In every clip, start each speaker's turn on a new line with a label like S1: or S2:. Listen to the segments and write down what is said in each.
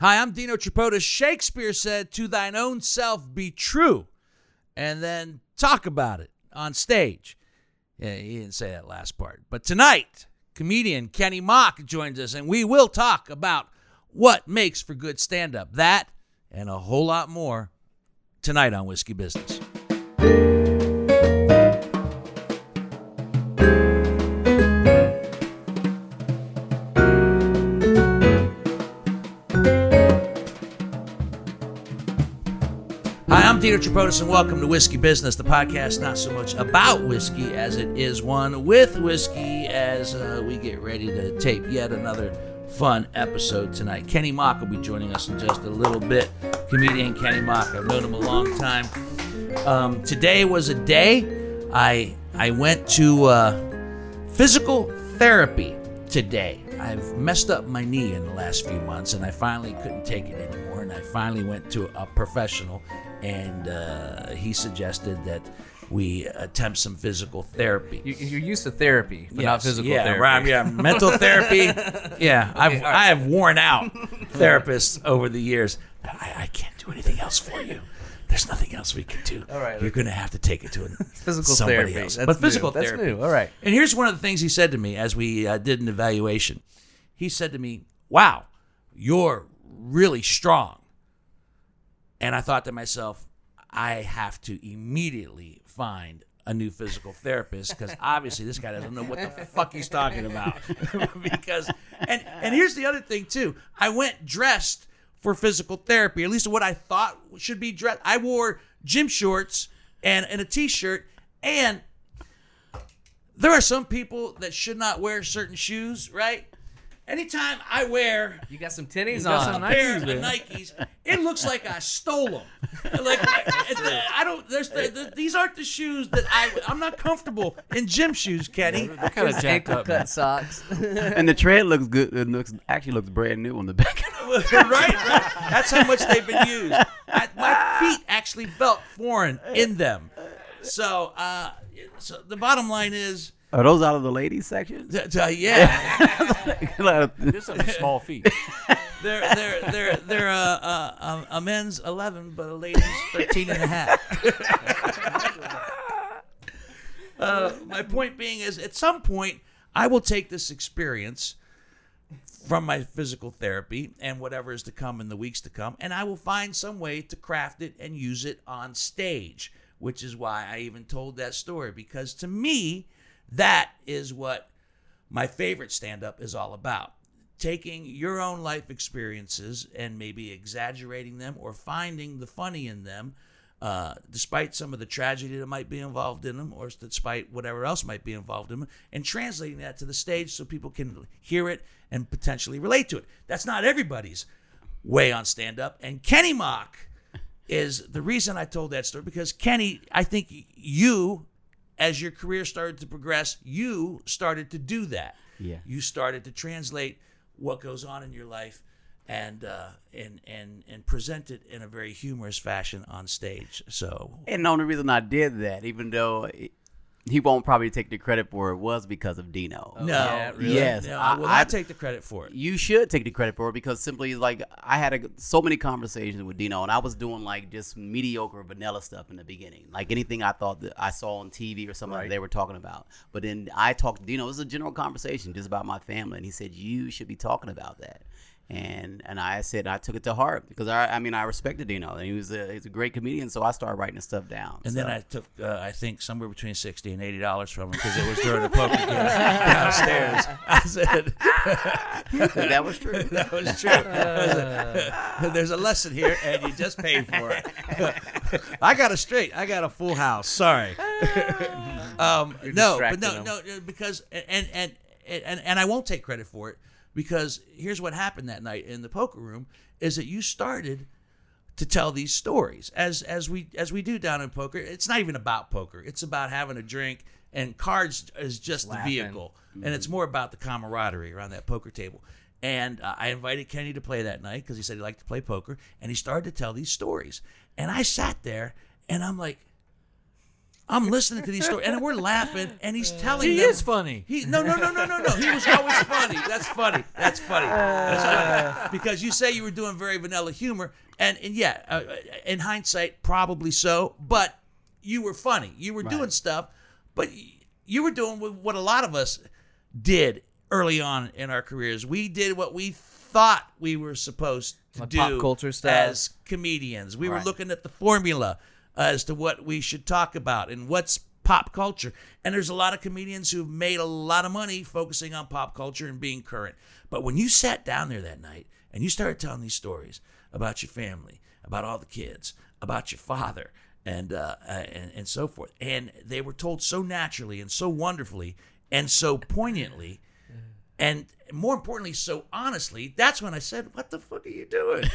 S1: Hi, I'm Dino Tripodis. Shakespeare said, To thine own self be true, and then talk about it on stage. Yeah, he didn't say that last part. But tonight, comedian Kenny Mock joins us, and we will talk about what makes for good stand up. That and a whole lot more tonight on Whiskey Business. I'm Tripodis, and welcome to Whiskey Business, the podcast not so much about whiskey as it is one with whiskey as uh, we get ready to tape yet another fun episode tonight. Kenny Mock will be joining us in just a little bit. Comedian Kenny Mock, I've known him a long time. Um, today was a day I I went to uh, physical therapy today. I've messed up my knee in the last few months, and I finally couldn't take it anymore. And I finally went to a professional, and uh, he suggested that we attempt some physical therapy.
S2: You, you're used to therapy, but not physical
S1: yeah,
S2: therapy.
S1: Right, yeah, mental therapy. Yeah, I've
S2: right.
S1: I have worn out therapists over the years. I, I can't do anything else for you. There's nothing else we can do.
S2: All right.
S1: you're gonna have to take it to a,
S2: Physical
S1: somebody
S2: therapy.
S1: else.
S2: That's
S1: but
S2: new.
S1: physical
S2: That's new. All right.
S1: And here's one of the things he said to me as we uh, did an evaluation. He said to me, "Wow, you're really strong." And I thought to myself, I have to immediately find a new physical therapist because obviously this guy doesn't know what the fuck he's talking about. because and and here's the other thing too. I went dressed for physical therapy, at least what I thought should be dressed. I wore gym shorts and, and a t-shirt and there are some people that should not wear certain shoes, right? Anytime I wear
S2: You got some tinnies
S1: got
S2: on.
S1: some pair of Nikes. It looks like I stole them. Like I don't. There's the, the, these aren't the shoes that I. I'm not comfortable in gym shoes, Kenny.
S3: They kind of jacked
S2: ankle
S3: up.
S2: cut socks.
S3: And the tread looks good. It looks actually looks brand new on the back.
S1: right, right. That's how much they've been used. I, my feet actually felt foreign in them. So, uh, so the bottom line is,
S3: Are those out of the ladies section?
S1: yeah,
S4: Just some small feet.
S1: they're they're they're they're uh, uh, a, a men's 11, but a lady's 13 and a half. uh, my point being is, at some point, I will take this experience from my physical therapy and whatever is to come in the weeks to come, and I will find some way to craft it and use it on stage, which is why I even told that story because to me, that is what my favorite stand up is all about. Taking your own life experiences and maybe exaggerating them or finding the funny in them, uh, despite some of the tragedy that might be involved in them, or despite whatever else might be involved in them, and translating that to the stage so people can hear it and potentially relate to it. That's not everybody's way on stand up. And Kenny Mock is the reason I told that story because Kenny, I think you, as your career started to progress, you started to do that.
S3: Yeah.
S1: You started to translate what goes on in your life and uh, and and and present it in a very humorous fashion on stage. So
S3: And the only reason I did that, even though it, he won't probably take the credit for it, was because of Dino.
S1: Oh, no,
S2: yeah, really?
S3: Yes,
S1: no,
S3: I-
S1: I will
S3: I-
S1: take the credit for it.
S3: You should take the credit for it because simply like I had a, so many conversations with Dino and I was doing like just mediocre vanilla stuff in the beginning, like anything I thought that I saw on TV or something that they were talking about. But then I talked to Dino. It was a general conversation just about my family, and he said you should be talking about that. And and I said I took it to heart because I I mean I respected Dino and he was a he's a great comedian, so I started writing stuff down.
S1: And
S3: So-
S1: then I took, uh, I think, somewhere between sixty and eighty dollars from him because it was during the poker game downstairs. I said,
S3: that was true.
S1: That was true. I said, There's a lesson here, and you just paid for it. I got a straight. I got a full house. Sorry. um, no, but no,
S2: distracting
S1: no, because and and and and I won't take credit for it. Because here's what happened that night in the poker room is that you started to tell these stories. As as we as we do down in poker it's not even about poker. It's about having a drink and cards is just the vehicle. And it's more about the camaraderie around that poker table. And uh, i invited kenny to play that night because he said he liked to play poker and he started to tell these stories. And i sat there and i'm like I'm listening to these stories, and we're laughing, and he's telling
S4: He
S1: them.
S4: is funny.
S1: He no no no no no no. He was always funny. That's funny. That's funny. That's funny. Because you say you were doing very vanilla humor, and and yeah, uh, in hindsight, probably so. But you were funny. You were doing stuff, but you were doing what what a lot of us did early on in our careers. We did what we thought we were supposed to
S2: Like
S1: do
S2: pop culture stuff.
S1: as comedians. We were looking at the formula as to what we should talk about and what's pop culture. And there's a lot of comedians who've made a lot of money focusing on pop culture and being current. But when you sat down there that night and you started telling these stories about your family, about all the kids, about your father, and uh, and, and so forth, and they were told so naturally and so wonderfully and so poignantly, and more importantly, so honestly, that's when I said, "What the fuck are you doing?"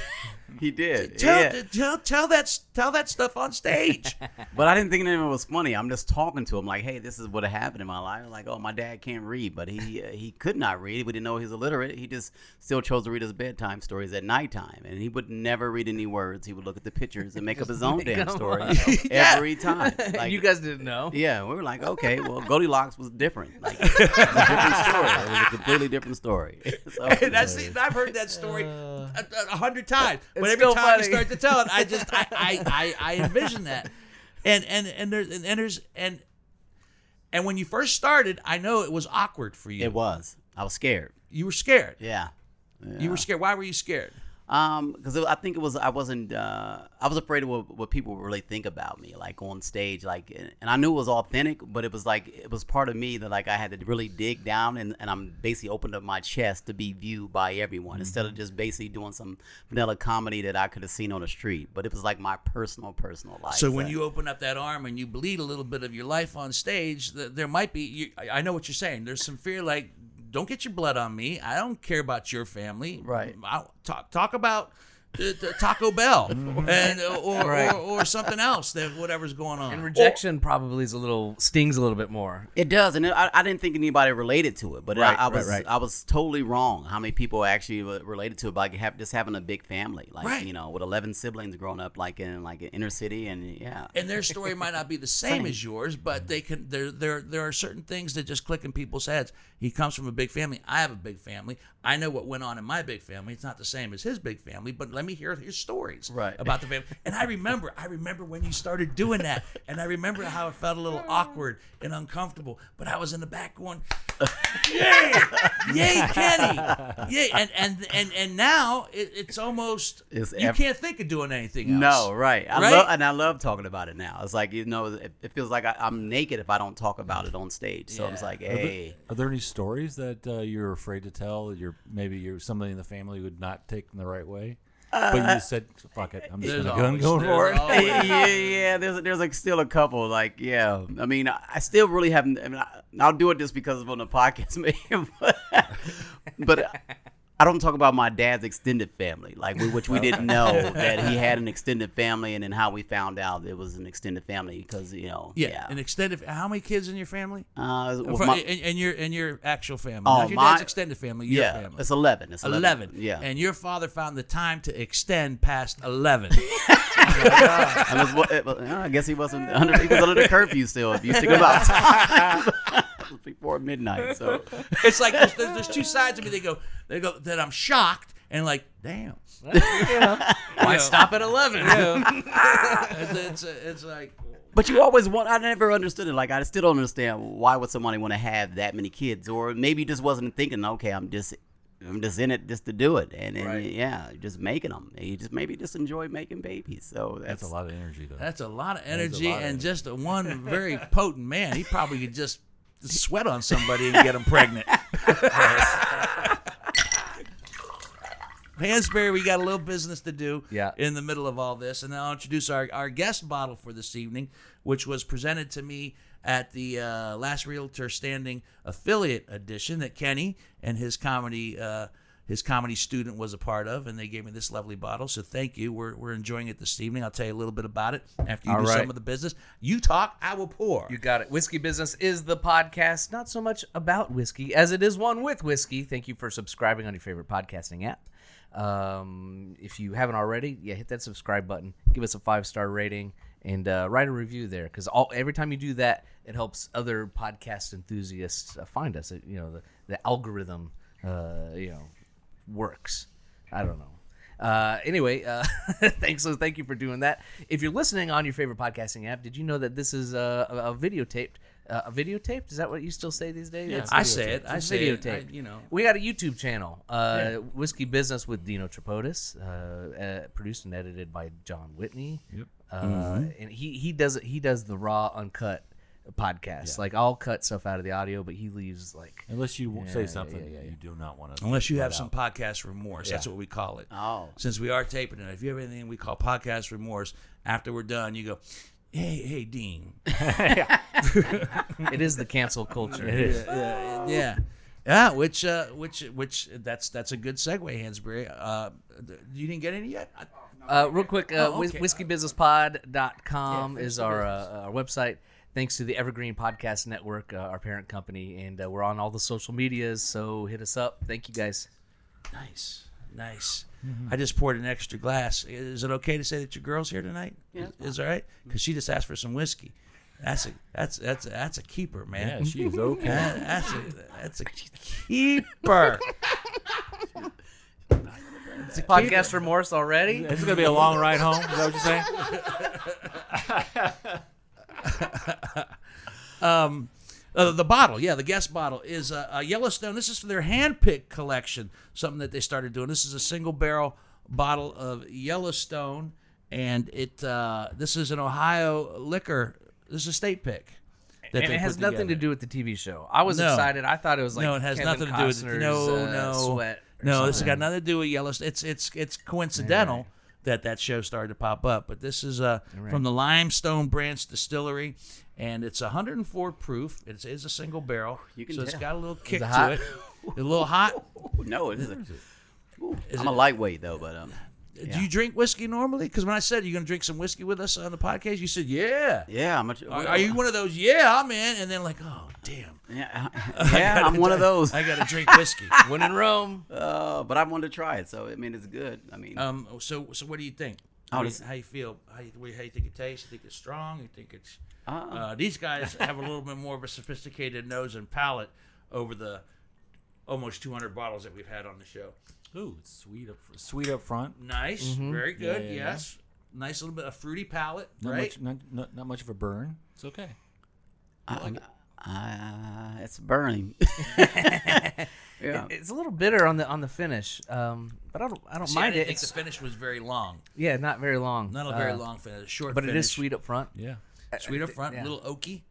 S3: He did.
S1: tell,
S3: yeah.
S1: tell tell that tell that stuff on stage.
S3: But I didn't think any of it was funny. I'm just talking to him like, "Hey, this is what happened in my life." Like, "Oh, my dad can't read, but he uh, he could not read. We didn't know he was illiterate. He just still chose to read his bedtime stories at nighttime, and he would never read any words. He would look at the pictures and make up his own damn story
S2: up.
S3: every time. Like,
S2: you guys didn't know.
S3: yeah, we were like, okay, well, Goldilocks was different. Like, it was a different story. It was a completely different story. So,
S1: That's the, I've heard that story uh. a, a hundred times, but every time
S2: funny.
S1: you start to tell it, I just I I, I, I envision that, and and and there's and there's and and when you first started, I know it was awkward for you.
S3: it was. I was scared.
S1: You were scared.
S3: Yeah.
S1: You were scared. Why were you scared?
S3: Um, because I think it was I wasn't uh I was afraid of what, what people would really think about me like on stage like and I knew it was authentic but it was like it was part of me that like I had to really dig down and, and I'm basically opened up my chest to be viewed by everyone instead of just basically doing some vanilla comedy that I could have seen on the street but it was like my personal personal life
S1: So when you open up that arm and you bleed a little bit of your life on stage, there might be. You, I know what you're saying. There's some fear, like, don't get your blood on me. I don't care about your family.
S3: Right.
S1: I'll talk talk about the, the Taco Bell and uh, or,
S2: Right.
S1: or or something else that whatever's going on.
S2: And rejection probably is a little stings a little bit more.
S3: It does, and I, I didn't think anybody related to it, but
S2: Right,
S3: I, I
S2: right,
S3: was
S2: right.
S3: I was totally wrong. How many people actually were related to it? By like have, just having a big family, like
S1: Right.
S3: you know, with eleven siblings growing up, like in like an inner city, and yeah,
S1: and their story might not be the same
S3: Same.
S1: as yours, but they can. There, there, there are certain things that just click in people's heads. He comes from a big family. I have a big family. I know what went on in my big family. It's not the same as his big family, but let me hear his stories
S3: Right.
S1: about the family. And I remember, I remember when you started doing that, and I remember how it felt a little awkward and uncomfortable. But I was in the back going, "Yay, yay, Kenny, yay!" And and and and now it, it's almost
S3: It's
S1: you
S3: ev-
S1: can't think of doing anything else.
S3: No, right. I
S1: Right?
S3: love and I love talking about it now. It's like you know, it, it feels like I, I'm naked if I don't talk about it on stage. So it's
S1: Yeah.
S3: like,
S4: Are there-
S3: hey,
S4: Are there any stories that uh, you're afraid to tell? That you're maybe you're somebody in the family would not take in the right way, but you uh, said, "Fuck it, I'm just
S1: There's
S4: gonna go and
S1: always-
S4: go for it."
S3: yeah, yeah. There's there's like still a couple. Like, yeah. I mean, I, I still really haven't. I mean, I, I'll do it just because of on the podcast, man. but, but I don't talk about my dad's extended family, like we, which we didn't know that he had an extended family, and then how we found out it was an extended family because you know,
S1: Yeah,
S3: yeah.
S1: an extended. How many kids in your family?
S3: uh,
S1: For-
S3: my-
S1: and, and your and your actual family.
S3: Oh,
S1: Not your
S3: my-
S1: dad's extended family. Your
S3: yeah,
S1: family.
S3: it's eleven. It's eleven.
S1: eleven.
S3: Yeah.
S1: And your father found the time to extend past eleven.
S3: And it's what- was- I guess he wasn't under. He was under the curfew still. If you think about time, before midnight. So
S1: it's like there's, there's, there's two sides of me. They go, they go that I'm shocked and like, damn.
S2: Why stop at eleven?
S1: It's, it's, it's like,
S3: But you always want. I never understood it. Like I still don't understand why would somebody want to have that many kids, or maybe you just wasn't thinking. Okay, I'm just, I'm just in it just to do it, and, then
S2: Right.
S3: yeah, just making them. You just maybe just enjoy making babies. So that's,
S4: That's a lot of energy, though.
S1: that's a lot of energy
S4: lot of
S1: and just one very potent man. He probably could just sweat on somebody and get them pregnant. Hansberry, we got a little business to do
S2: Yeah.
S1: in the middle of all this. And then I'll introduce our, our guest bottle for this evening, which was presented to me at the uh, Last Realtor Standing affiliate edition that Kenny and his comedy uh, his comedy student was a part of, and they gave me this lovely bottle. So thank you. We're, we're enjoying it this evening. I'll tell you a little bit about it after you
S2: All
S1: do
S2: right.
S1: some of the business. You talk, I will pour.
S2: You got it. Whiskey Business is the podcast, not so much about whiskey as it is one with whiskey. Thank you for subscribing on your favorite podcasting app. Um, if you haven't already, yeah, hit that subscribe button. Give us a five star rating and uh, write a review there because all every time you do that, it helps other podcast enthusiasts uh, find us. It- you know, the the algorithm, uh, you know, works. I don't know. Uh, anyway, uh, thanks. So thank you for doing that. If you're listening on your favorite podcasting app, did you know that this is a, a, a videotaped? Uh, a videotaped? Is that what you still say these days?
S1: Yeah, I say it. I say it.
S2: videotaped.
S1: I- you know.
S2: we got a YouTube channel, uh, Whiskey Business with Dino Tripodis, uh, uh, produced and edited by John Whitney. Yep. Uh, And he he does it. He does the raw, uncut podcast. Like I'll cut stuff out of the audio, but he leaves like
S4: Unless you
S2: Yeah,
S4: say something
S2: yeah, yeah,
S4: you do not want to.
S1: Unless you have some podcast remorse. That's what we call it.
S3: Oh.
S1: Since we are taping it, if you have anything we call podcast remorse, after we're done, you go, hey, hey, Dean.
S2: it is the cancel culture.
S4: It is.
S1: yeah, yeah, yeah. Which, uh, which, which? That's that's a good segue, Hansberry. Uh, you didn't get any yet. I-
S2: Uh, real quick, uh,
S1: Oh,
S2: whis-
S1: okay.
S2: whiskeybusinesspod.com
S1: Yeah,
S2: is our, uh, our website. Thanks to the Evergreen Podcast Network, uh, our parent company, and uh, we're on all the social medias. So hit us up. Thank you guys.
S1: Nice, nice. I just poured an extra glass. Is it okay to say that your girl's here tonight?
S3: Yeah,
S1: Is, is all right? Because she just asked for some whiskey. That's a that's that's that's a keeper, man.
S4: Yeah, she's okay.
S1: That- that's a that's a keeper.
S2: It's a podcast remorse already.
S4: This is gonna be a long ride home. Is that what you're saying?
S1: um, uh, the bottle, yeah, the guest bottle is a, a Yellowstone. This is for their hand-picked collection, something that they started doing. This is a single barrel bottle of Yellowstone, and it uh, this is an Ohio liquor. This is a state pick. that
S2: And it has nothing to do with the TV show. I was
S1: No.
S2: excited. I thought it was like
S1: no, it has
S2: Kevin
S1: nothing to do with
S2: Costner's,
S1: no,
S2: uh,
S1: no, no. This has got nothing to do with Yellowstone. It's it's it's coincidental that that show started to pop up. But this is uh, from the Limestone Branch Distillery, and it's 104 proof. It is a single barrel,
S3: You can
S1: so it's got a little kick
S2: it
S1: to it. A little hot.
S3: No, it isn't.
S1: Is
S3: I'm
S1: it-
S3: a lightweight though, but um,
S1: Do you drink whiskey normally? Because when I said you're going to drink some whiskey with us on the podcast, you said yeah.
S3: yeah, I'm a,
S1: Are, are you one of those? Yeah, I'm in. And then like, oh damn.
S3: Yeah, yeah, I'm one of those.
S1: I got to drink whiskey.
S2: When in Rome.
S3: Uh, but I wanted to try it, so I mean, it's good. I mean,
S1: Um. So, so what do you think?
S3: Oh,
S1: How, do you, how you feel? How you, how you think it tastes? You think it's strong? You think it's?
S3: Uh,
S1: Uh, these guys have a little bit more of a sophisticated nose and palate over the almost 200 bottles that we've had on the show.
S4: Ooh, it's sweet up, sweet up front.
S1: Nice,
S2: Mm-hmm.
S1: very good.
S4: Yeah, yeah, yeah.
S1: yes, nice little bit of fruity palate,
S4: Not
S1: right?
S4: much, not, not, not much of a burn. It's okay.
S3: I, uh, it's burning. yeah.
S2: It's a little bitter on the on the finish, um, but I don't I don't
S1: See, I
S2: mind
S1: didn't
S2: it.
S1: think the finish was very long.
S2: yeah, not very long.
S1: Not a very
S2: Uh,
S1: long finish, a short.
S2: but it is
S1: finish.
S2: sweet up front.
S4: Yeah.
S1: Sweet up front,
S2: yeah.
S1: little oaky.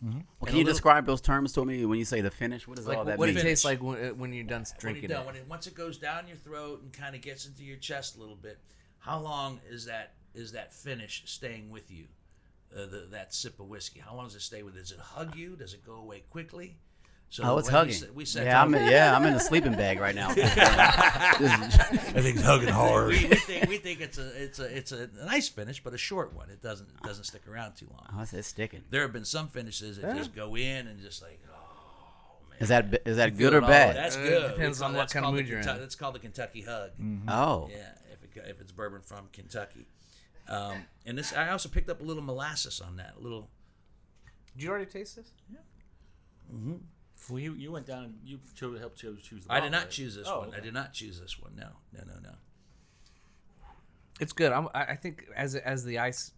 S3: Well,
S1: And
S3: can you
S1: little-
S3: describe those terms to me when you say the finish? What does
S2: Like
S3: all that
S2: what it
S3: mean?
S1: finish.
S2: tastes like when, uh, when you're done
S1: When, you
S2: drinking
S1: done,
S2: it.
S1: when it once it goes down your throat and kind of gets into your chest a little bit, how long is that is that finish staying with you? Uh, the, that sip of whiskey. How long does it stay with? you? Does it hug you? Does it go away quickly? So
S3: Oh, it's
S1: when we
S3: hugging.
S1: We said,
S3: yeah, I'm in, yeah, I'm in a sleeping bag right now. This
S1: I think it's hugging hard. we, we think we think it's a it's a it's a nice finish, but a short one. It doesn't it doesn't stick around too long.
S3: oh, it's, it's sticking.
S1: There have been some finishes that just go in and just like, oh man,
S3: Is that is that good or bad?
S1: that's
S2: Uh,
S1: good.
S2: depends on what
S1: that's
S2: kind of
S1: called
S2: mood you're in.
S1: Kentucky- That's called the Kentucky hug.
S3: oh,
S1: Yeah, if it, if it's bourbon from Kentucky. Um, and this, I also picked up a little molasses on that. A little.
S2: Did you already taste this?
S4: Well, you, you went down and you chose, helped chose, choose the
S1: I did not
S4: right?
S1: choose this
S4: Oh,
S1: one. I did not choose this one. No, no, no, no.
S2: It's good. I'm, I I think as as the ice,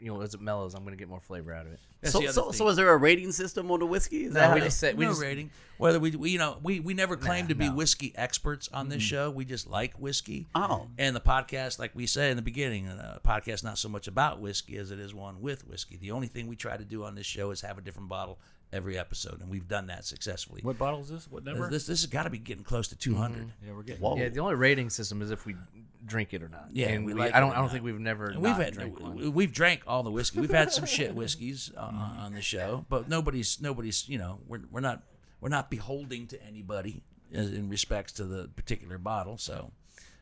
S2: you know, as it mellows, I'm gonna get more flavor out of it.
S1: That's
S3: so
S1: the
S3: so, so is there a rating system on the whiskey? Is
S2: No,
S3: that
S2: we
S3: how-
S2: just said we
S1: no
S2: just
S1: rating. Whether we, we, you know, we, we never claim to be
S2: no.
S1: whiskey experts on this show. We just like whiskey.
S3: Oh.
S1: And the podcast, like we said in the beginning, uh, podcast not so much about whiskey as it is one with whiskey. The only thing we try to do on this show is have a different bottle every episode, and we've done that successfully.
S4: What bottle is this? What number?
S1: This this has got to be getting close to 200.
S4: yeah, we're getting.
S3: Whoa.
S2: Yeah, the only rating system is if we drink it or not.
S1: Yeah,
S2: and
S1: we
S2: we
S1: like
S2: I don't. I don't think we've never.
S1: And we've had
S2: drank one.
S1: we- we've drank all the whiskey. We've had some shit whiskeys uh, on the show, but nobody's nobody's you know we're we're not we're not beholding to anybody in respects to the particular bottle. So.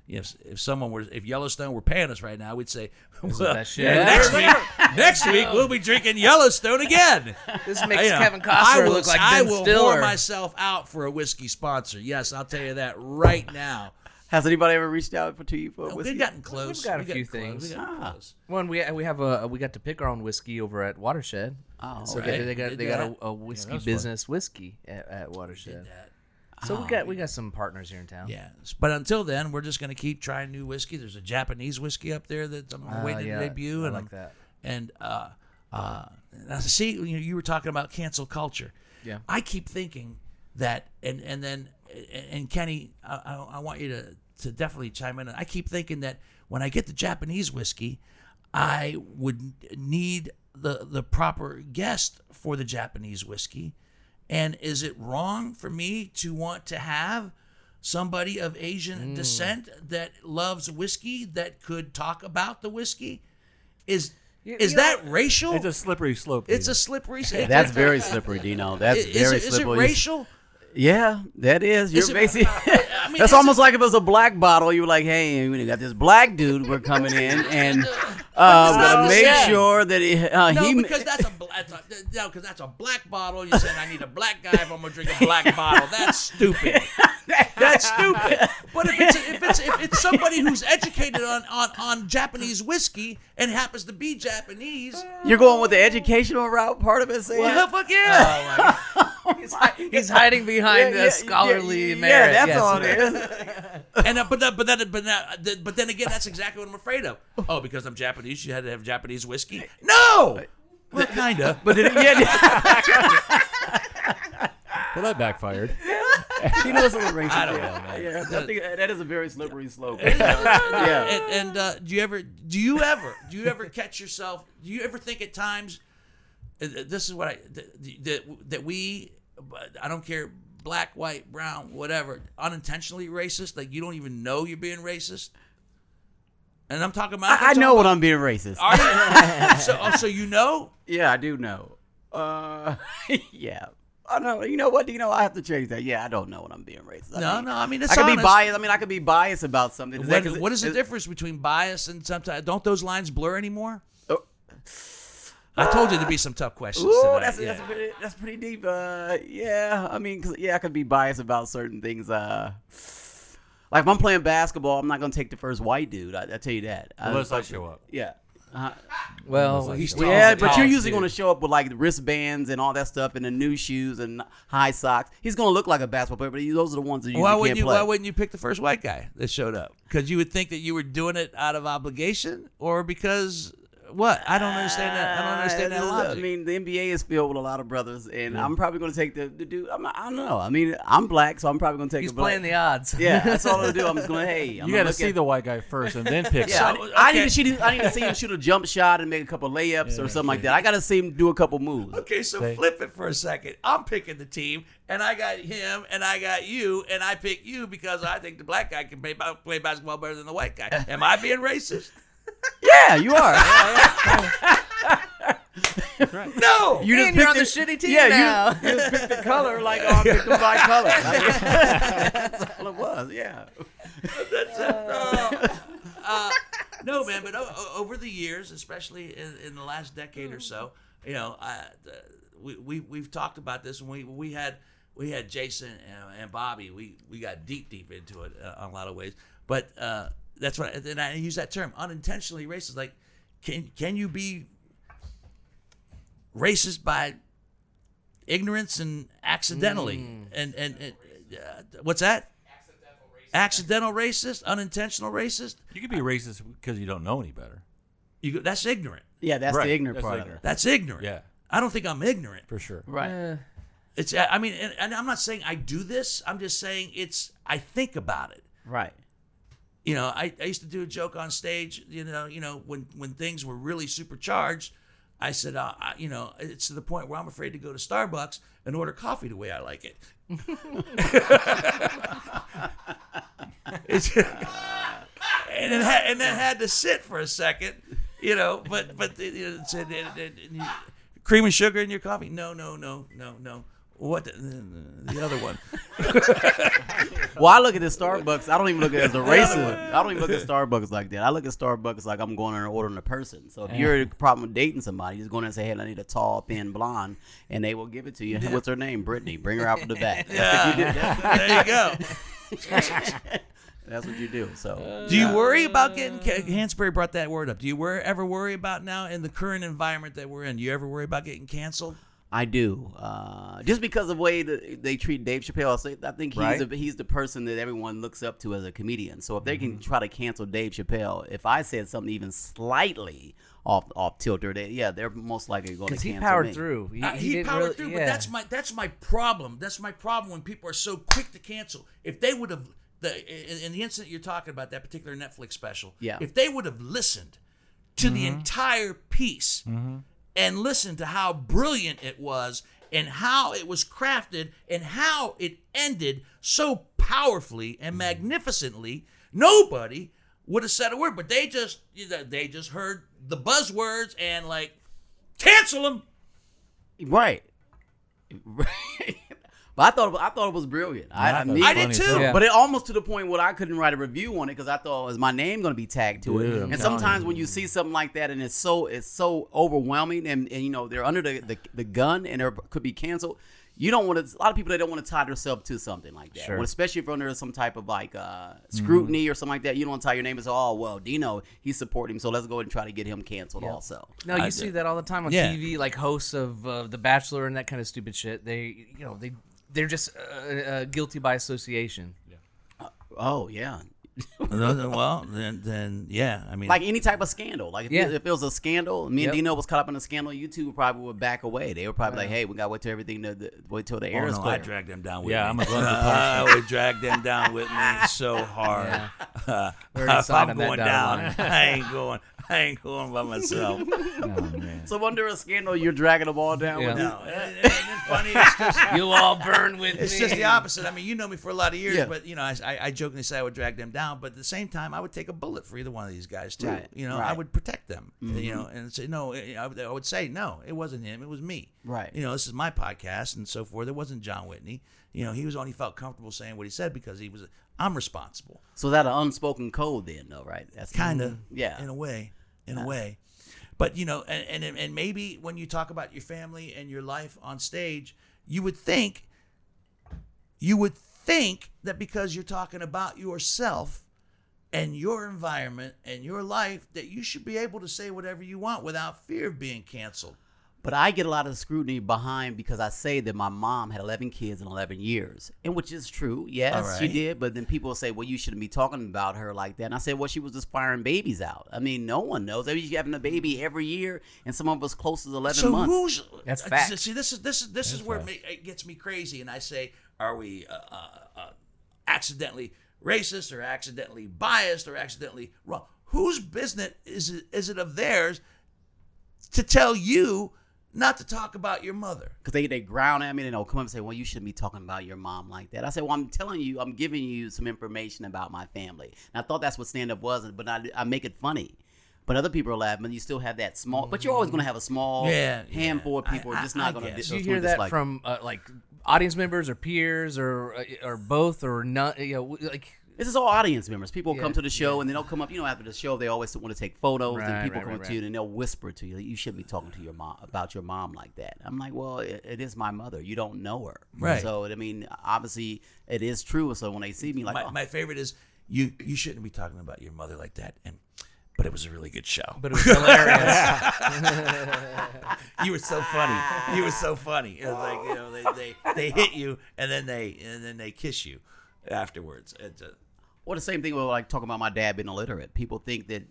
S1: If, if someone were if Yellowstone were paying us right now, we'd say, well,
S2: that shit?
S1: next week next week we'll be drinking Yellowstone again.
S2: This makes
S1: You know,
S2: Kevin
S1: I
S2: Costner
S1: will,
S2: look like
S1: I
S2: Ben
S1: will
S2: Stiller.
S1: whore myself out for a whiskey sponsor. Yes, I'll tell you that right now.
S3: Has anybody ever reached out for to you for
S1: no,
S3: whiskey?
S1: We've gotten close.
S2: We've got a
S1: We got
S2: few
S1: close.
S2: things.
S1: We
S3: Ah.
S1: close.
S2: One we we have a we got to pick our own whiskey over at Watershed.
S3: Oh,
S2: So
S1: right.
S2: they, they got
S1: Did
S2: they got a, a whiskey
S4: that was fun.
S2: business whiskey at, at Watershed. So we got we got some partners here in town.
S1: Yeah, but until then, we're just gonna keep trying new whiskey. There's a Japanese whiskey up there that I'm
S2: Uh,
S1: waiting
S2: yeah,
S1: to debut,
S2: I
S1: and
S2: like
S1: I'm-
S2: that.
S1: And uh, uh, see, you, you were talking about cancel culture.
S2: Yeah.
S1: I keep thinking that, and and then and Kenny, I, I, I want you to to definitely chime in. I keep thinking that when I get the Japanese whiskey, I would need the the proper guest for the Japanese whiskey. And is it wrong for me to want to have somebody of Asian
S2: Mm.
S1: descent that loves whiskey that could talk about the whiskey? Is
S2: You-
S1: is
S2: you know-
S1: that racial?
S4: It's a slippery slope.
S1: It's
S4: Peter.
S1: a slippery. Slope.
S3: That's very slippery, Dino. That's
S1: is,
S3: very
S1: it, is it
S3: slippery.
S1: racial?
S3: Yeah, that is. You're
S1: Is it-
S3: basically.
S1: I mean,
S3: that's almost
S1: it-
S3: like if it was a black bottle. You were like, "Hey, we got this black dude. We're coming in, and uh, make sure that he, uh,
S1: No,
S3: he
S1: because that's a, that's a no, because that's a black bottle. You're saying I need a black guy if I'm gonna drink a black bottle. That's stupid. That's stupid. But if it's if it's if it's somebody who's educated on on on Japanese whiskey and happens to be Japanese,
S3: You're going with the educational route part of it. Saying,
S1: well, fuck yeah.
S2: He's, hi- he's hiding behind
S3: Yeah,
S2: the scholarly
S3: yeah,
S2: merit.
S3: Yeah, that's
S2: yes.
S3: all it is.
S1: And uh, but that, but that, but that, but then again, that's exactly what I'm afraid of. Oh, because I'm Japanese, you had to have Japanese whiskey. No. Well, kinda.
S3: But then, yeah,
S4: well, that backfired.
S3: he knows what racist.
S1: I don't know, man.
S3: Yeah, I think that is a very slippery slope.
S1: yeah.
S3: yeah.
S1: And, and uh, do you ever, do you ever, do you ever catch yourself? Do you ever think at times, uh, this is what I that that, that we, I don't care, black, white, brown, whatever, unintentionally racist. Like you don't even know you're being racist. And I'm talking about.
S3: I, I know what I'm being racist.
S1: Are you? so, oh, so you know?
S3: Yeah, I do know. Uh, yeah. Oh no, you know what? You know I have to change that. Yeah, I don't know when I'm being racist. I
S1: No,
S3: mean,
S1: no. I mean, it's
S3: I could be biased. I mean, I could be biased about something. Is that
S1: What,
S3: 'cause
S1: what is the difference between bias and sometimes? Don't those lines blur anymore? I told you there'd be some tough questions.
S3: Ooh,
S1: tonight,
S3: that's
S1: yeah.
S3: that's pretty, that's pretty deep. Uh, yeah, I mean, 'cause, yeah, I could be biased about certain things. Uh, like if I'm playing basketball, I'm not gonna take the first white dude. I, I tell you that.
S4: Unless I show up.
S3: Yeah. Uh,
S2: Well,
S4: He's
S1: tall.
S3: yeah,
S1: Tallest-
S3: but you're usually going to show up with like wristbands and all that stuff, and the new shoes and high socks. He's going to look like a basketball player, but he- those are the ones that you
S1: Why wouldn't
S3: can't
S1: you?
S3: play.
S1: Why wouldn't you pick the first white guy that showed up? Because you would think that you were doing it out of obligation, or because what? I don't understand that. I don't ah, understand that logic.
S3: I mean, the NBA is filled with a lot of brothers, and I'm probably going to take the, the dude. I'm I don't know. I mean, I'm black, so I'm probably going to take.
S2: he's
S3: a black.
S2: playing the odds.
S3: Yeah, that's all I'm gonna do. I'm just going to hey. I'm
S4: You got to see
S3: at-
S4: the white guy first and then pick.
S3: Yeah, I,
S4: some.
S1: So,
S3: I need to see. I need to see him shoot a jump shot and make a couple layups or something like that. I got to see him do a couple moves.
S1: okay, so
S4: Say-
S1: flip it for a second. I'm picking the team, and I got him, and I got you, and I pick you because I think the black guy can play, play basketball better than the white guy. Am I being racist?
S3: Yeah, you are.
S1: No.
S3: You
S2: And you're on the shitty team
S3: yeah,
S2: now.
S3: You, you just picked the color like oh, I picked them by color. That's all it was. Yeah.
S1: uh, no, man, but o- over the years, especially in, in the last decade or so, you know, I, uh, we, we we've talked about this, and we we had we had Jason and, and Bobby. We we got deep deep into it uh, on a lot of ways, but uh, that's what. I, And I use that term unintentionally racist. Like, can can you be racist by ignorance and accidentally and and, and uh, what's that? Accidental racist, unintentional racist.
S4: You could be racist because you don't know any better.
S1: You go, that's ignorant.
S3: Yeah, that's
S4: Right,
S3: the ignorant
S4: that's
S3: part
S4: ignorant.
S1: That's ignorant.
S4: Yeah,
S1: I don't think I'm ignorant.
S4: for sure.
S3: Right.
S2: Eh,
S1: It's I mean, and, and I'm not saying I do this. I'm just saying it's I think about it.
S3: Right.
S1: You know, I, I used to do a joke on stage. You know, you know when when things were really supercharged, I said, uh, I, you know, it's to the point where I'm afraid to go to Starbucks and order coffee the way I like it. And it had, and then had to sit for a second, you know. But but it, it said it, cream and sugar in your coffee. No, no, no, no, no. What the, the other one?
S3: Well, I look at the Starbucks. I don't even look at it as a racist. I don't even look at Starbucks like that. I look at Starbucks like I'm going in and ordering a person. So if you're a problem with dating somebody, just go in and say, "Hey, I need a tall, thin blonde," and they will give it to you. What's her name? Brittany. Bring her out from the back. That's what you do.
S1: There you go.
S3: That's what you do. So uh,
S1: Do you worry about getting? Hansberry brought that word up. Do you ever worry about now in the current environment that we're in? Do you ever worry about getting canceled?
S3: I do. Uh, just because of the way that they treat Dave Chappelle, I I think he's
S2: Right.
S3: the, he's the person that everyone looks up to as a comedian. So if they can try to cancel Dave Chappelle, if I said something even slightly off off tilter, they, yeah, they're most likely going to
S2: Because
S3: cancel
S2: he powered
S3: me.
S2: through. He,
S1: Uh,
S2: he
S1: he powered
S2: really-
S1: through,
S2: yeah.
S1: but that's my that's my problem. That's my problem when people are so quick to cancel. If they would have the in, in the incident you're talking about, that particular Netflix special,
S3: Yeah.
S1: if they would have listened to the entire piece and listen to how brilliant it was and how it was crafted and how it ended so powerfully and mm-hmm. magnificently, nobody would have said a word. But they just they just heard the buzzwords and like cancel them.
S3: Right. Right. But I thought I thought it was brilliant. I,
S4: I
S3: I,
S4: thought
S3: me-
S1: I did too.
S2: Yeah.
S3: But it almost to the point where I couldn't write a review on it because I thought was my name going to be tagged to
S4: Dude,
S3: it.
S4: I'm
S3: and sometimes
S4: you.
S3: when you see something like that and it's so it's so overwhelming and, and you know they're under the, the, the gun and they could be canceled. You don't want to. A lot of people they don't want to tie themselves to something like that.
S2: Sure.
S3: Well, especially if you're under some type of like uh, scrutiny or something like that. You don't want to tie your name as oh well Dino he's supporting him so let's go and try to get him canceled also.
S2: No, you
S1: I
S2: see
S1: did.
S2: that all the time on
S1: Yeah.
S2: TV, like hosts of uh, The Bachelor and that kind of stupid shit. They, you know, they they're just uh, uh, guilty by association.
S3: Oh yeah.
S1: well, then, then yeah. I mean,
S3: like any type of scandal. Like if,
S2: Yeah.
S3: it, if it was a scandal, me and
S2: Yep.
S3: Dino was caught up in a scandal. YouTube probably would back away. They were probably like, "Hey, we got to wait till everything to the, wait till the air
S1: oh,
S3: is
S1: no,
S3: clear."
S1: I dragged them down with
S4: Yeah,
S1: me.
S4: I'm a glutton
S1: I would drag them down with me so hard.
S2: Yeah. We already
S1: if I'm going
S2: dotted
S1: down. I ain't going. I ain't going by myself.
S4: Oh, man.
S3: so under a scandal, you're dragging them all down.
S2: Yeah.
S3: With
S1: No, and, and it's funny. It's just,
S2: You'll all burn with me.
S1: it's just the opposite. I mean, you know me for a lot of years,
S3: Yeah.
S1: but you know, I, I, I jokingly say I would drag them down, but at the same time, I would take a bullet for either one of these guys too.
S3: Right,
S1: You know, I
S3: right. Mm-hmm.
S1: would protect them. You know, and say no. I would, I would say no. It wasn't him. It was me.
S3: Right.
S1: You know, this is my podcast and so forth. It wasn't John Whitney. You know, he was only felt comfortable saying what he said because he was. I'm responsible.
S3: So that an unspoken code, then, though, right? That's
S1: kind of
S3: Yeah.
S1: in a way in a way but you know and, and and maybe when you talk about your family and your life on stage you would think you would think that because you're talking about yourself and your environment and your life that you should be able to say whatever you want without fear of being canceled
S3: But I get a lot of scrutiny behind because I say that my mom had 11 kids in 11 years, and which is true. Yes,
S1: All
S3: she did. But then people say, "Well, you shouldn't be talking about her like that." And I said, "Well, she was just firing babies out. I mean, no one knows. I mean, she's having a baby every year, and some of us close to 11
S1: so
S3: months."
S1: who's
S2: That's
S1: uh,
S2: fact.
S1: See, this is this is this is where it, it gets me crazy, and I say, are we uh, uh, uh, accidentally racist or accidentally biased or accidentally wrong? Whose business is it, is it of theirs to tell you not to talk about your mother?
S3: because they, they ground at me and they'll come up and say, Well, you shouldn't be talking about your mom like that. I said, Well, I'm telling you, I'm giving you some information about my family. And I thought that's what stand up was, but I, I make it funny. But other people are laughing, but you still have that small, but you're always going to have a small
S1: Yeah,
S3: handful of people who
S1: I-
S3: are just
S1: I-
S3: not
S1: I
S3: going to
S1: guess.
S2: Do you hear that from uh, like audience members or peers or uh, or both or not? You know, like
S3: This is all audience members. People
S2: Yeah,
S3: come to the show and then they'll come up. You know, after the show, they always want to take photos.
S2: Right,
S3: and people
S2: right,
S3: come
S2: right,
S3: up to you and they'll whisper to you, "You shouldn't be talking to your mom about your mom like that." I'm like, "Well, it, it is my mother. You don't know her,
S1: Right.
S3: So I mean, obviously, it is true. So when they see me, like,
S1: My,
S3: oh,
S1: my favorite is you. You shouldn't be talking about your mother like that, and but it was a really good show.
S2: but it was hilarious.
S1: you were so funny. You were so funny. It was like you know they, they, they hit you and then they and then they kiss you afterwards. It's a,
S3: Or the same thing with like talking about my dad being illiterate. People think that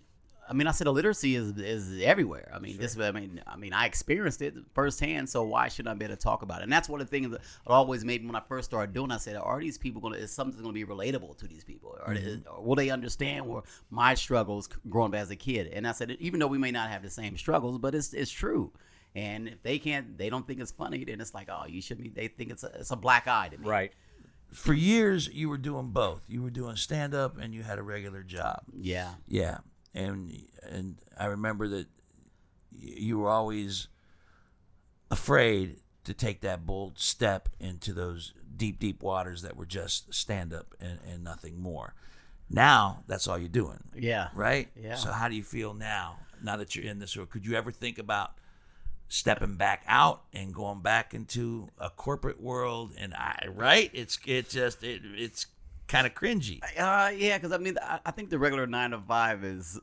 S3: I mean, I said illiteracy is is everywhere. I mean, this. I mean, I mean, I experienced it firsthand. So why should I be able to talk about it? And that's one of the things that always made me when I first started doing. I said, are these people going to? Is something going to be relatable to these people? Or, is, or will they understand where my struggles growing up as a kid? And I said, even though we may not have the same struggles, but it's it's true. And if they can't, they don't think it's funny, then it's like, oh, you should be. They think it's a, it's a black eye to me.
S2: Right.
S1: For years, you were doing both. You were doing stand up and you had a regular job.
S3: Yeah.
S1: Yeah, and and I remember that you were always afraid to take that bold step into those deep, deep waters that were just stand up and, and nothing more. Now that's all you're doing,
S3: Yeah.
S1: right?
S3: Yeah.
S1: So how do you feel now? Now that you're in this, or could you ever think about stepping back out and going back into a corporate world? And I, right? It's it just it, it's kind of cringy.
S3: Uh, yeah, because I mean, I, I think the regular nine to five is.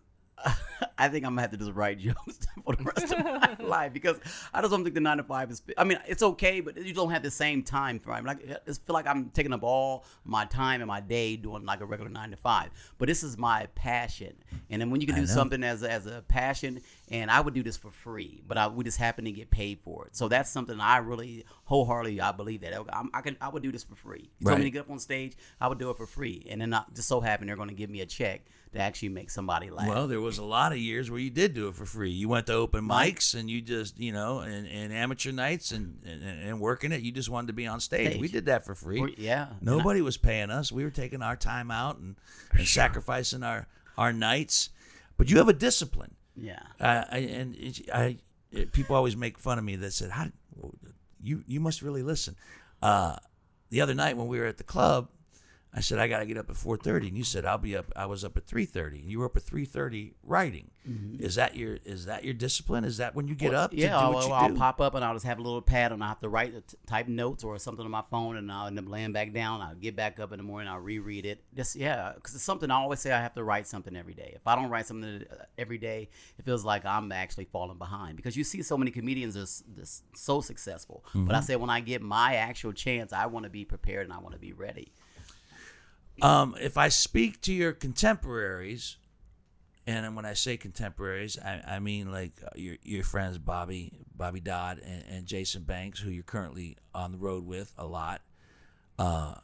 S3: I think I'm gonna have to just write jokes for the rest of my life because I just don't think the nine to five is. I mean, it's okay, but you don't have the same time frame. Like, I just feel like I'm taking up all my time and my day doing like a regular nine to five. But this is my passion, and then when you can do something as a, as a passion, and I would do this for free, but I would just happen to get paid for it. So that's something I really wholeheartedly I believe that I'm, I can I would do this for free. You told me
S1: Right.
S3: to get up on stage, I would do it for free, and then I just so happen they're going to give me a check to actually make somebody laugh.
S1: Well, there was a lot of years where you did do it for free. You went to open mics and you just, you know, and, and amateur nights and, and and working it. You just wanted to be on stage. We did that for free.
S3: Yeah.
S1: Nobody was paying us. We were taking our time out and, and sacrificing our our nights. But you have a discipline.
S3: yeah.
S1: Uh, I, and it, I, it, people always make fun of me. That said, "How you you must really listen." Uh, the other night when we were at the club, I said I got to get up at four thirty, and you said I'll be up. I was up at three thirty. and You were up at three thirty writing. Is that your is that your discipline? Is that when you get up?
S3: Mm-hmm. Yeah,
S1: to do
S3: I'll,
S1: what you
S3: I'll pop up and I'll just have a little pad and I'll have to write, type notes or something on my phone, and I'll end up laying back down. I'll get back up in the morning, I'll reread it. Just yeah, because it's something I always say I have to write something every day. If I don't write something uh, every day, it feels like I'm actually falling behind. Because you see so many comedians are so successful, but
S1: Mm-hmm.
S3: I said when I get my actual chance, I want to be prepared and I want to be ready.
S1: Um, if I speak to your contemporaries, and when I say contemporaries, I, I mean like uh, your your friends Bobby Bobby Dodd and, and Jason Banks, who you're currently on the road with a lot. Uh,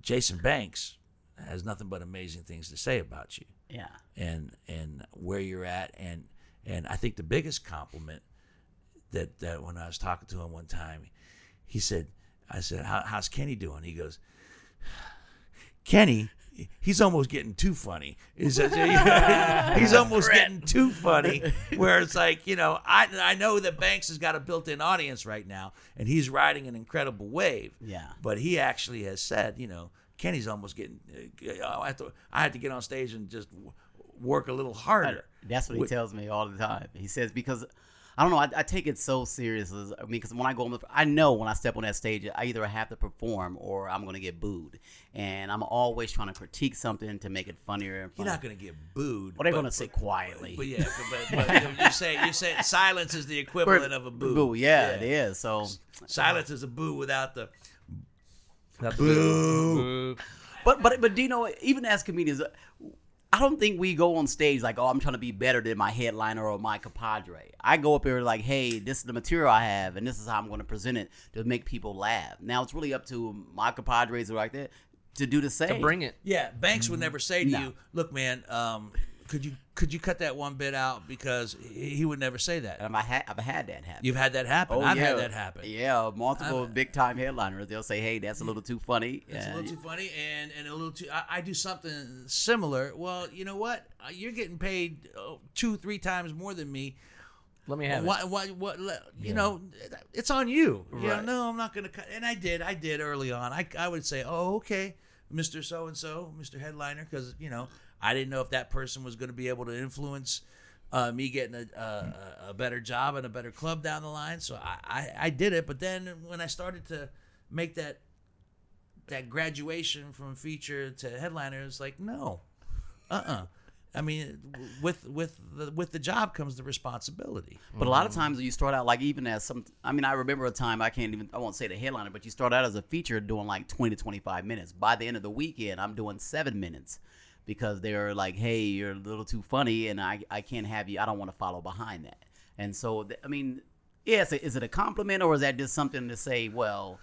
S1: Jason Banks has nothing but amazing things to say about you
S3: Yeah.
S1: and and where you're at and and I think the biggest compliment that that when I was talking to him one time, he said, I said, How, "How's Kenny doing?" He goes, "Kenny." He's almost getting too funny. He says, he's almost getting too funny. Where it's like, you know, I I know that Banks has got a built-in audience right now, and he's riding an incredible wave.
S3: Yeah.
S1: But he actually has said, you know, Kenny's almost getting. Uh, I have to. I had to get on stage and just work a little harder.
S3: That's what he tells me all the time. He says because I don't know. I, I take it so seriously. I mean, because when I go on, the, I know when I step on that stage, I either have to perform or I'm going to get booed, and I'm always trying to critique something to make it funnier and
S1: You're not going to get booed.
S3: Well, they're
S1: but-
S3: going to say quietly.
S1: But yeah, but, but, but you say you say silence is the equivalent of a boo.
S3: Boo, yeah, it is. So, uh,
S1: Silence is a boo without the
S2: That's
S1: boo.
S3: but but but do you know? Even as comedians, I don't think we go on stage like, oh, I'm trying to be better than my headliner or my compadre. I go up here like, hey, this is the material I have, and this is how I'm going to present it to make people laugh. Now it's really up to my compadres or like that to do the same.
S2: to bring it.
S1: Yeah, Banks would never say to
S3: No.
S1: you, "Look, man, um, could you could you cut that one bit out?" Because he he would never say that.
S3: And I've had, I've had that happen.
S1: You've had that happen.
S3: Oh,
S1: I've
S3: yeah.
S1: had that happen.
S3: Yeah, multiple big time headliners. They'll say, "Hey, that's a little too funny."
S1: It's a little too funny and, and a little too. I, I do something similar. Well, you know what? Uh, You're getting paid oh, two, three times more than me.
S2: Let me have it.
S1: What, what, what, le- you know, it's on you. You know,
S3: Right.
S1: no, I'm not going to cut. And I did. I did early on. I, I would say, oh, okay, Mr. So and so, Mr. Headliner, because, you know, I didn't know if that person was going to be able to influence uh, me getting a, a, a better job and a better club down the line. So I, I, I did it. But then when I started to make that that graduation from feature to headliner, it's like, no, uh uh I mean, with with the with the job comes the responsibility.
S3: But a lot of times you start out like even as some. I mean, I remember a time I can't even. I won't say the headliner, but you start out as a feature doing like twenty to twenty five minutes. By the end of the weekend, I'm doing seven minutes because they're like, hey, you're a little too funny, and I I can't have you. I don't want to follow behind that. And so I mean, yes, is it a compliment or is that just something to say? Well,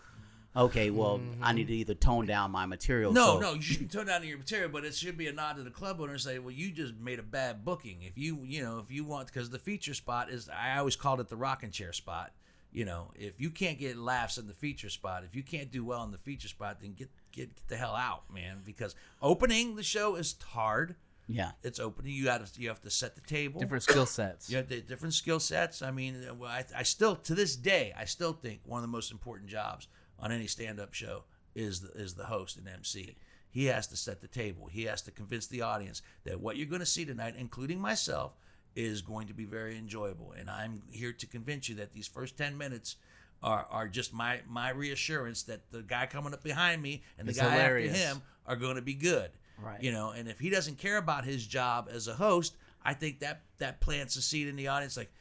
S3: okay, well, I need to either tone down my material.
S1: No,
S3: so-
S1: no, you should tone down your material, but it should be a nod to the club owner and say, "Well, you just made a bad booking. If you, you know, if you want, because the feature spot is, I always called it the rocking chair spot. You know, if you can't get laughs in the feature spot, if you can't do well in the feature spot, then get get, get the hell out, man. Because opening the show is hard.
S3: Yeah.
S1: It's opening. You got to you have to set the table.
S2: Different skill sets.
S1: You have the different skill sets. I mean, well, I, I still to this day, I still think one of the most important jobs on any stand-up show is the, is the host and MC. He has to set the table. He has to convince the audience that what you're going to see tonight, including myself, is going to be very enjoyable. And I'm here to convince you that these first ten minutes are, are just my my reassurance that the guy coming up behind me and the
S2: It's
S1: guy
S2: hilarious.
S1: after him are going to be good.
S3: Right.
S1: You know, and if he doesn't care about his job as a host, I think that that plants a seed in the audience. Like,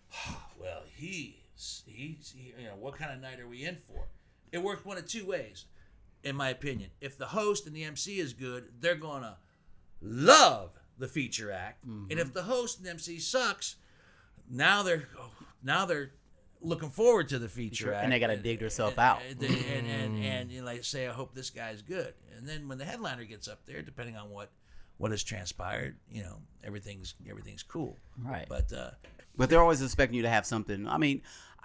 S1: well, he's he's he, you know what kind of night are we in for? It works one of two ways, in my opinion. If the host and the MC is good, they're gonna love the feature act, and if mm-hmm. the host and MC sucks, now they're oh, now they're looking forward to the feature act,
S3: And they gotta dig themselves out.
S1: and, and, and, and, and you know, like say, I hope this guy's good. And then when the headliner gets up there, depending on what what has transpired, you know, everything's everything's cool.
S3: Right.
S1: But uh,
S3: But they're always expecting you to have something. I mean,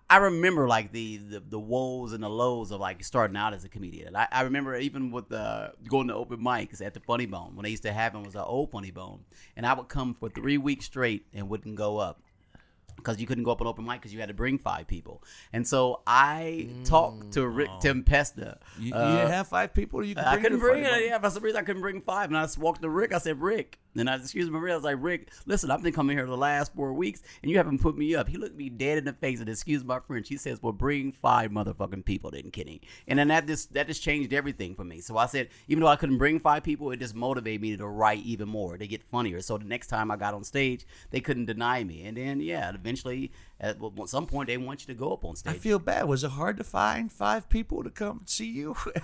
S3: I remember like the the, the woes and the lows of like starting out as a comedian. I, I remember even with uh, going to open mics at the Funny Bone when they used to have them was an old Funny Bone, and I would come for three weeks straight and wouldn't go up because you couldn't go up an open mic because you had to bring five people. And so I talked to Rick Tempesta.
S1: you,
S3: uh,
S1: you didn't have five people. You could
S3: I
S1: bring
S3: couldn't bring it. Yeah, for some reason I couldn't bring five. And I just walked to Rick. I said, Rick. Then I excuse Maria. I was like, Rick, listen, I've been coming here the last four weeks and you haven't put me up. He looked me dead in the face and excuse my French. He says, Well, bring five motherfucking people then, Kenny. And then that just that just changed everything for me. So I said, even though I couldn't bring five people, it just motivated me to write even more, to get funnier. So the next time I got on stage, they couldn't deny me. And then yeah, eventually at some point they want you to go up on stage.
S1: I feel bad. Was it hard to find five people to come see you?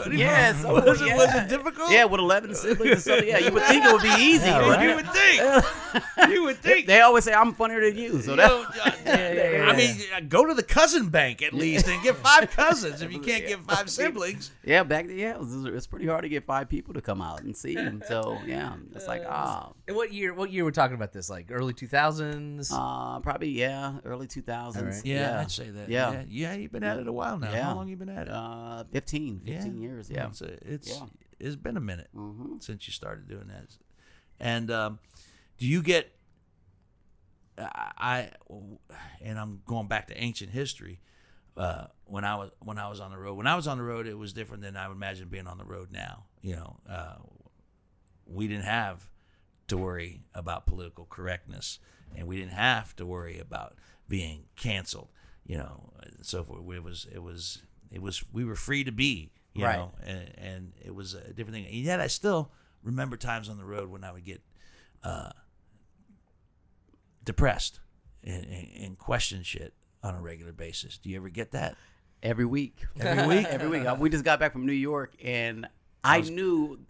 S1: funny
S3: Yeah, so
S1: was, it, was it difficult?
S3: Yeah, with eleven siblings and stuff. Yeah, you would think it would be easy.
S4: Yeah,
S3: but
S4: right.
S1: you would think. you would think.
S3: They always say I'm funnier than you. So
S1: You
S3: that,
S1: know, uh, I mean, uh, go to the cousin bank at least and get five cousins if you can't get five siblings.
S3: yeah, back then, yeah, it was, it's pretty hard to get five people to come out and see him. So yeah, it's like ah,
S2: And what year? What year we're talking about this? Like early two thousands.
S3: uh, probably yeah, early two thousands.
S2: All right.
S1: Yeah, I'd say that.
S3: Yeah.
S1: yeah, yeah. You've been at it a while now.
S3: Yeah.
S1: How long you been at it?
S3: Uh, 15, 15 years. Yeah.
S1: It's, a- it's
S3: Yeah.
S1: it's been a minute
S3: Mhm.
S1: since you started doing that. And um, do you get? I, and I'm going back to ancient history. Uh, when I was when I was on the road, when I was on the road, it was different than I would imagine being on the road now. You know, uh, we didn't have to worry about political correctness, and we didn't have to worry about being canceled. You know, and so forth. It was it was it was we were free to be. You
S3: Right.
S1: know, and, and it was a different thing. And yet, I still remember times on the road when I would get uh, depressed and, and, and question shit on a regular basis. Do you ever get that?
S3: Every week.
S1: Every week?
S3: Every week. Uh, We just got back from New York, and I knew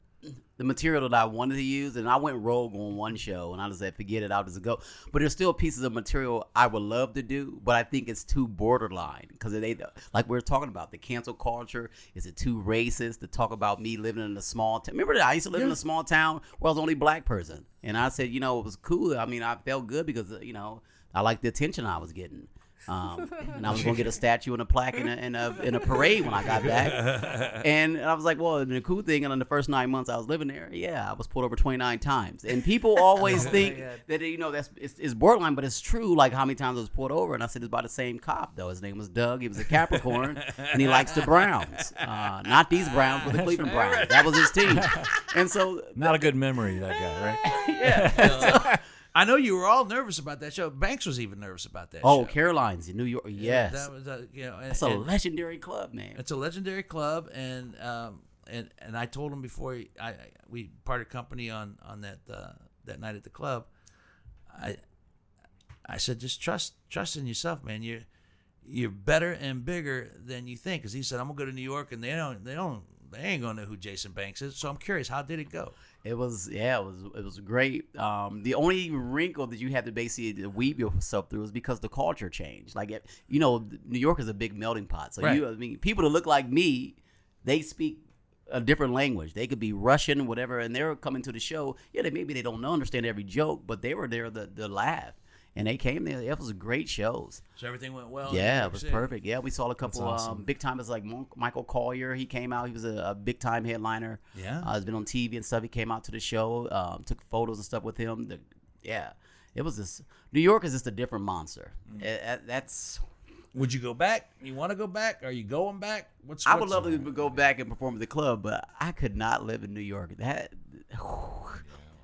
S3: the material that I wanted to use, and I went rogue on one show, and I just said, forget it, I'll just go. But there's still pieces of material I would love to do, but I think it's too borderline because they, like we are talking about, the cancel culture. Is it too racist to talk about me living in a small town? Remember that I used to live in a small town where I was the only black person, and I said, you know, it was cool. I mean, I felt good because you know I liked the attention I was getting. Um, and I was gonna get a statue and a plaque in a, in a in a parade when I got back. And I was like, well, the cool thing, and in the first nine months I was living there, yeah, I was pulled over 29 times. And people always think that you know that's it's, it's borderline, but it's true. Like how many times I was pulled over, and I said it's by the same cop though. His name was Doug. He was a Capricorn, and he likes the Browns, uh, not these Browns, but the Cleveland Browns. That was his team. And so
S4: Not a good memory, that guy, right?
S1: I know you were all nervous about that show. Banks was even nervous about that.
S3: Oh,
S1: show.
S3: Caroline's in New York. Yes,
S1: that was uh, you know, and,
S3: it's a
S1: and
S3: legendary club, man.
S1: it's a legendary club, and um, and and I told him before he- I, I we parted company on on that uh, that night at the club. I I said just trust trust in yourself, man. You're you're better and bigger than you think. Because he said I'm gonna go to New York, and they don't they don't they ain't gonna know who Jason Banks is. So I'm curious, how did it go?
S3: It was yeah, it was it was great. Um, the only wrinkle that you had to basically weave yourself through was because the culture changed. Like it, you know, New York is a big melting pot. So
S1: Right.
S3: you, I mean, people that look like me, they speak a different language. They could be Russian, whatever, and they're coming to the show. Yeah, they maybe they don't know, understand every joke, but they were there to, to laugh, and they came there. It was great shows.
S1: So everything went well.
S3: Yeah, it was
S1: City?
S3: perfect. Yeah, we saw a couple
S4: awesome.
S3: um, big timers like Michael Colyar. He came out. He was a, a big time headliner.
S1: Yeah.
S3: uh, has been on TV and stuff. He came out to the show, um, took photos and stuff with him. The, yeah, it was this. New York is just a different monster.
S1: Mm.
S3: Eh, eh, that's.
S1: Would you go back? You want to go back? Are you going back? What's
S3: I would love to go back and perform at the club, but I could not live in New York. That.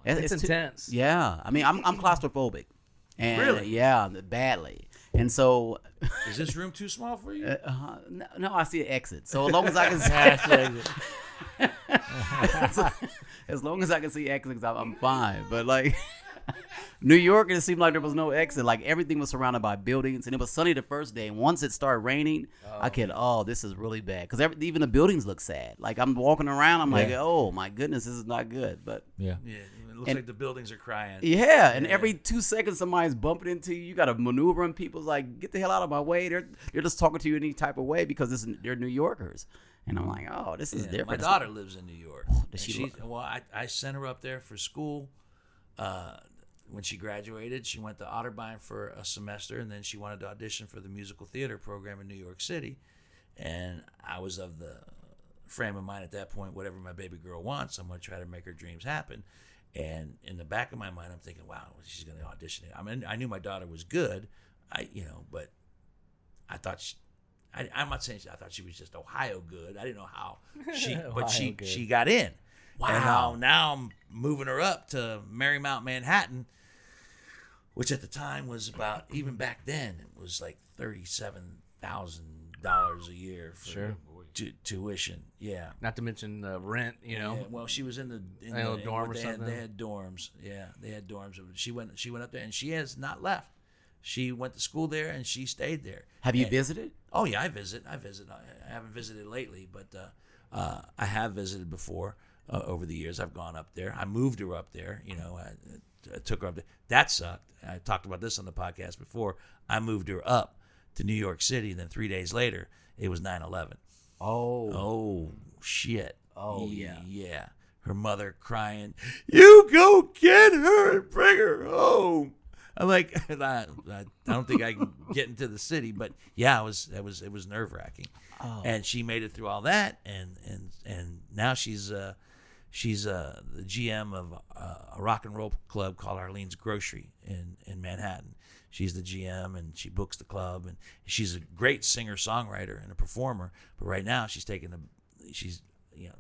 S2: It's,
S3: too-
S2: intense.
S3: yeah, I mean, I'm I'm claustrophobic, and
S1: Really?
S3: yeah, badly. And so,
S1: Is this room too small for you?
S3: uh, no, no, I see an exit. So as long as I can see, as long as I can see exits, I'm, I'm fine. But like New York, it seemed like there was no exit. Like everything was surrounded by buildings, and it was sunny the first day. And once it started raining, I could, oh, this is really bad because even the buildings look sad. Like I'm walking around, I'm like, oh my goodness, this is not good. But
S4: Yeah.
S1: yeah, it looks
S3: and-
S1: like the buildings are crying.
S3: yeah, and every two seconds somebody's bumping into you. You got to maneuver, and people's like, "Get the hell out of my way!" They're they're just talking to you any type of way because this, they're New Yorkers. And I'm like, "Oh, this is
S1: Yeah,
S3: different."
S1: My daughter lives in New York.
S3: does she
S1: well, I, I sent her up there for school. Uh, when she graduated, she went to Otterbein for a semester, and then she wanted to audition for the musical theater program in New York City. And I was of the frame of mind at that point, whatever my baby girl wants, I'm going to try to make her dreams happen. And in the back of my mind, I'm thinking, wow, she's going to audition. It. I mean, I knew my daughter was good, I you know, but I thought she, I, I'm not saying she, I thought she was just Ohio good. I didn't know how she, but she
S2: good.
S1: she got in.
S3: Wow.
S1: And now, now I'm moving her up to Marymount, Manhattan, which at the time was about even back then it was like thirty-seven thousand dollars a year for
S2: Sure.
S1: Tu- tuition. Yeah.
S2: Not to mention the rent, you know.
S1: Yeah, well, she was in the in
S2: In
S1: the, in
S2: dorm
S1: what
S2: or
S1: they had, they had dorms. Yeah, they had dorms. She went. She went up there, and she has not left. She went to school there, and she stayed there.
S3: Have you
S1: And-
S3: visited?
S1: Oh yeah, I visit. I visit. I, I haven't visited lately, but uh, uh, I have visited before uh, over the years. I've gone up there. I moved her up there. You know, I, I took her up there. That sucked. I talked about this on the podcast before. I moved her up to New York City. And then three days later, it was 9/11.
S3: Oh,
S1: Oh shit.
S3: Oh, yeah.
S1: Yeah. Her mother crying, "You go get her and bring her home." I'm like, I, I don't think I can get into the city, but yeah, it was it was it was nerve wracking.
S3: Oh.
S1: And she made it through all that, and and and now she's uh she's uh the GM of uh, a rock and roll club called Arlene's Grocery in in Manhattan. She's the GM and she books the club, and she's a great singer songwriter and a performer. But right now, she's taking the she's you know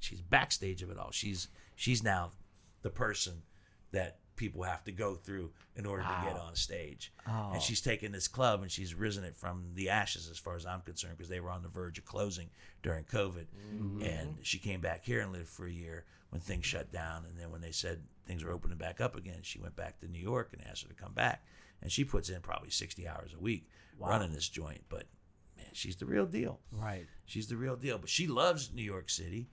S1: she's backstage of it all. She's she's now the person that people have to go through in order to get on stage. And oh. she's taken this club and she's risen it from the ashes, as far as I'm concerned, because they were on the verge of closing during COVID. Mm-hmm. And she came back here and lived for a year when things shut down. And then when they said things were opening back up again, she went back to New York and asked her to come back. And she puts in probably 60 hours a week running this joint. But man, she's the real deal.
S3: right.
S1: She's the real deal. But she loves New York City,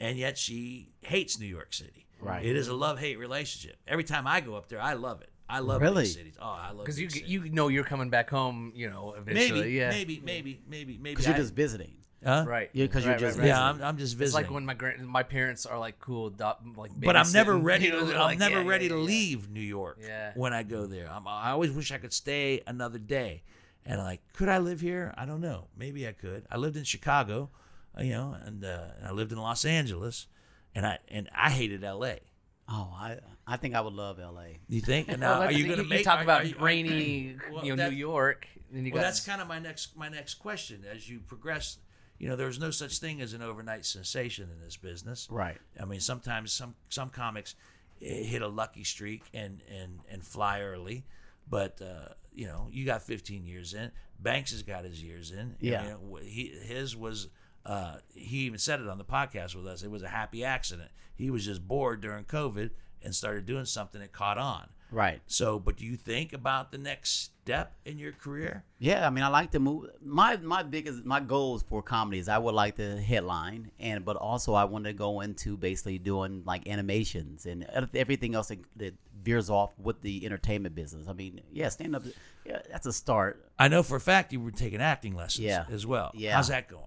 S1: and yet she hates New York City.
S3: Right.
S1: It is a love hate relationship. Every time I go up there, I love it. I love
S3: Really?
S1: big cities. Oh, I love
S2: Because you
S1: cities.
S2: you know you're coming back home, you know, eventually.
S1: maybe,
S2: yeah.
S1: maybe, maybe, maybe, maybe.
S3: Because you're just visiting.
S1: Huh?
S2: Right.
S3: Yeah, 'cause you're
S2: Right,
S3: just
S2: right, right.
S1: Yeah, I'm, I'm just
S2: It's
S1: visiting.
S2: like when my grand my parents are like cool, adopt, like.
S1: but I'm never ready to. I'm
S2: like,
S1: never
S2: yeah,
S1: ready
S2: yeah,
S1: to
S2: yeah.
S1: leave New York.
S2: Yeah.
S1: When I go there, I'm, I always wish I could stay another day. And like, could I live here? I don't know. Maybe I could. I lived in Chicago, uh, you know, and, uh, and I lived in Los Angeles, and I and I hated L.A.
S3: Oh, I I think I would love L.A.
S1: You think? And
S2: Well,
S1: are you going to make?
S2: talk
S1: are-
S2: about
S1: are you- are-
S2: rainy,
S1: Well,
S2: you know,
S1: that-
S2: New York, and you
S1: Well,
S2: got
S1: that's kind of my next my next question. As you progress, you know, there's no such thing as an overnight sensation in this business.
S3: Right.
S1: I mean, sometimes some some comics eh, hit a lucky streak and and and fly early, but uh, you know, you got 15 years in. Banks has got his years in.
S3: Yeah.
S1: Know, wh- he his was. Uh, he even said it on the podcast with us. It was a happy accident. He was just bored during COVID and started doing something that caught on.
S3: Right.
S1: So, but do you think about the next step in your career?
S3: Yeah, I mean, I like to move. My my biggest my goals for comedy is I would like to headline, and but also I want to go into basically doing like animations and everything else that, that veers off with the entertainment business. I mean, yeah, stand up, yeah, that's a start.
S1: I know for a fact you were taking acting lessons
S3: Yeah.
S1: as well.
S3: Yeah.
S1: How's that going?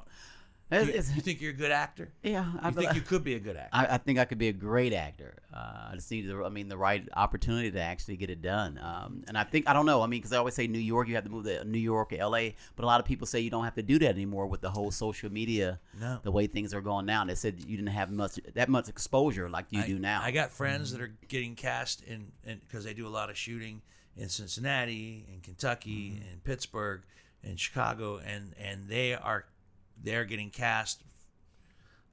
S3: It's-
S1: you,
S3: it's-
S1: you think you're a good actor?
S3: yeah, I,
S1: You think you could be a good actor?
S3: I, I think I could be a great actor. Uh, I just need the, I mean, the right opportunity to actually get it done. Um, and I think I don't know. I mean, because I always say New York, you have to move to New York or L.A., but a lot of people say you don't have to do that anymore with the whole social media,
S1: No.
S3: the way things are going now. They said you didn't have much that much exposure like you
S1: I,
S3: do now.
S1: I got friends that are getting cast in because they do a lot of shooting in Cincinnati, in Kentucky,
S3: Mm-hmm.
S1: in Pittsburgh, in Chicago, and and they are they're getting cast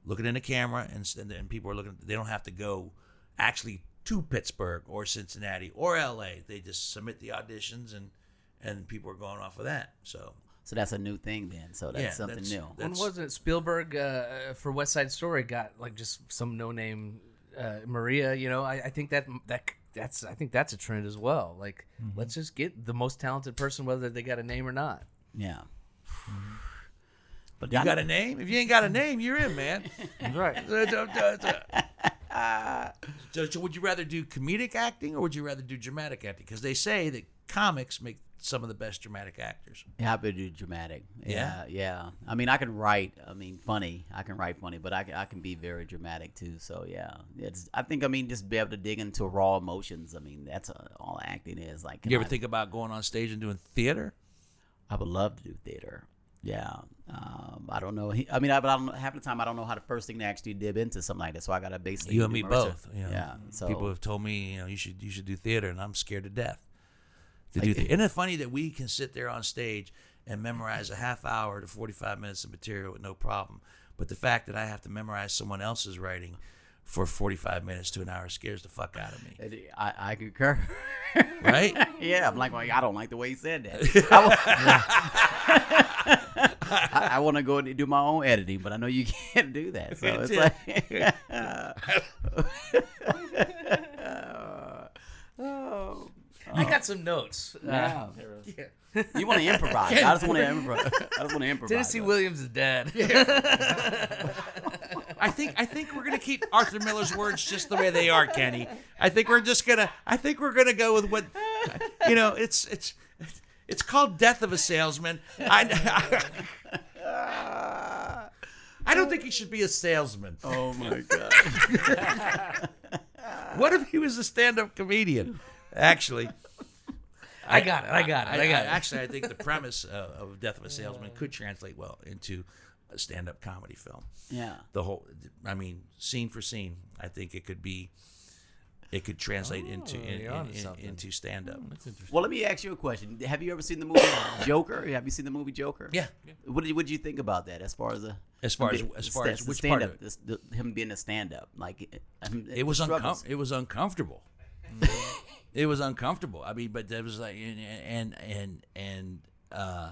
S1: looking in the camera, and and, and people are looking. They don't have to go actually to Pittsburgh or Cincinnati or L.A. They just submit the auditions and and people are going off of that. So
S3: so that's a new thing then. So that's
S1: Yeah,
S3: something
S1: that's-
S3: new.
S1: that-
S2: When wasn't it Spielberg uh, for West Side Story got like just some no name uh, Maria? You know, I, I think that that that's I think that's a trend as well. Like, let's just get the most talented person, whether they got a name or not.
S3: Yeah. But
S1: you got a name? If you ain't got a name, you're in, man.
S4: right.
S1: So, so would you rather do comedic acting or would you rather do dramatic acting? Because they say that comics make some of the best dramatic actors.
S3: Yeah, happy to do dramatic.
S1: Yeah?
S3: Yeah, yeah. I mean, I can write. I mean, funny. I can write funny, but I, can- I can be very dramatic too. So yeah, it's. I think I mean just be able to dig into raw emotions. I mean, that's uh, all acting is. Like,
S1: You ever
S3: I,
S1: think about going on stage and doing theater?
S3: I would love to do theater. Yeah. Um, I don't know. He, I mean, I, but I don't know, half the time I don't know how the first thing to actually dib into something like this. So I got to basically
S1: You and me both. You know,
S3: Yeah. So
S1: people have told me, you know, you should you should do theater, and I'm scared to death to do theater. Isn't it funny that we can sit there on stage and memorize a half hour to 45 minutes of material with no problem, but the fact that I have to memorize someone else's writing for 45 minutes to an hour scares the fuck out of me.
S3: I, I concur.
S1: Right?
S3: yeah, I'm like, well, I don't like the way he said that. I, I, I want to go and do my own editing, but I know you can't do that. So it's like, oh,
S2: I got some notes. Uh,
S3: yeah. You want to improvise? I just want to improvise. I just want to improvise.
S2: Tennessee Williams is dead.
S1: I think I think we're gonna keep Arthur Miller's words just the way they are, Kenny. I think we're just gonna I think we're gonna go with what you know. It's it's it's called Death of a Salesman. I, I don't think he should be a salesman.
S3: Oh my god!
S1: What if he was a stand-up comedian? Actually,
S2: I got it. I got it. I, got it.
S1: Actually, I think the premise uh, of Death of a Salesman could translate well into a stand-up comedy film.
S3: Yeah.
S1: the whole i mean scene for scene i think it could be it could translate into in, in- in- into stand up
S3: Well, let me ask you a question. Have you ever seen the movie Joker? Have you seen the movie Joker?
S1: yeah
S3: What did, what did you think about that? As far as a
S1: As far as-
S3: him
S1: as far
S3: the-
S1: as
S3: the
S1: which
S3: stand
S1: part
S3: up,
S1: of it?
S3: this- the- him being a stand up, like him-
S1: it was
S3: the
S1: uncom- it was uncomfortable it was uncomfortable i mean but that was like and and and, and uh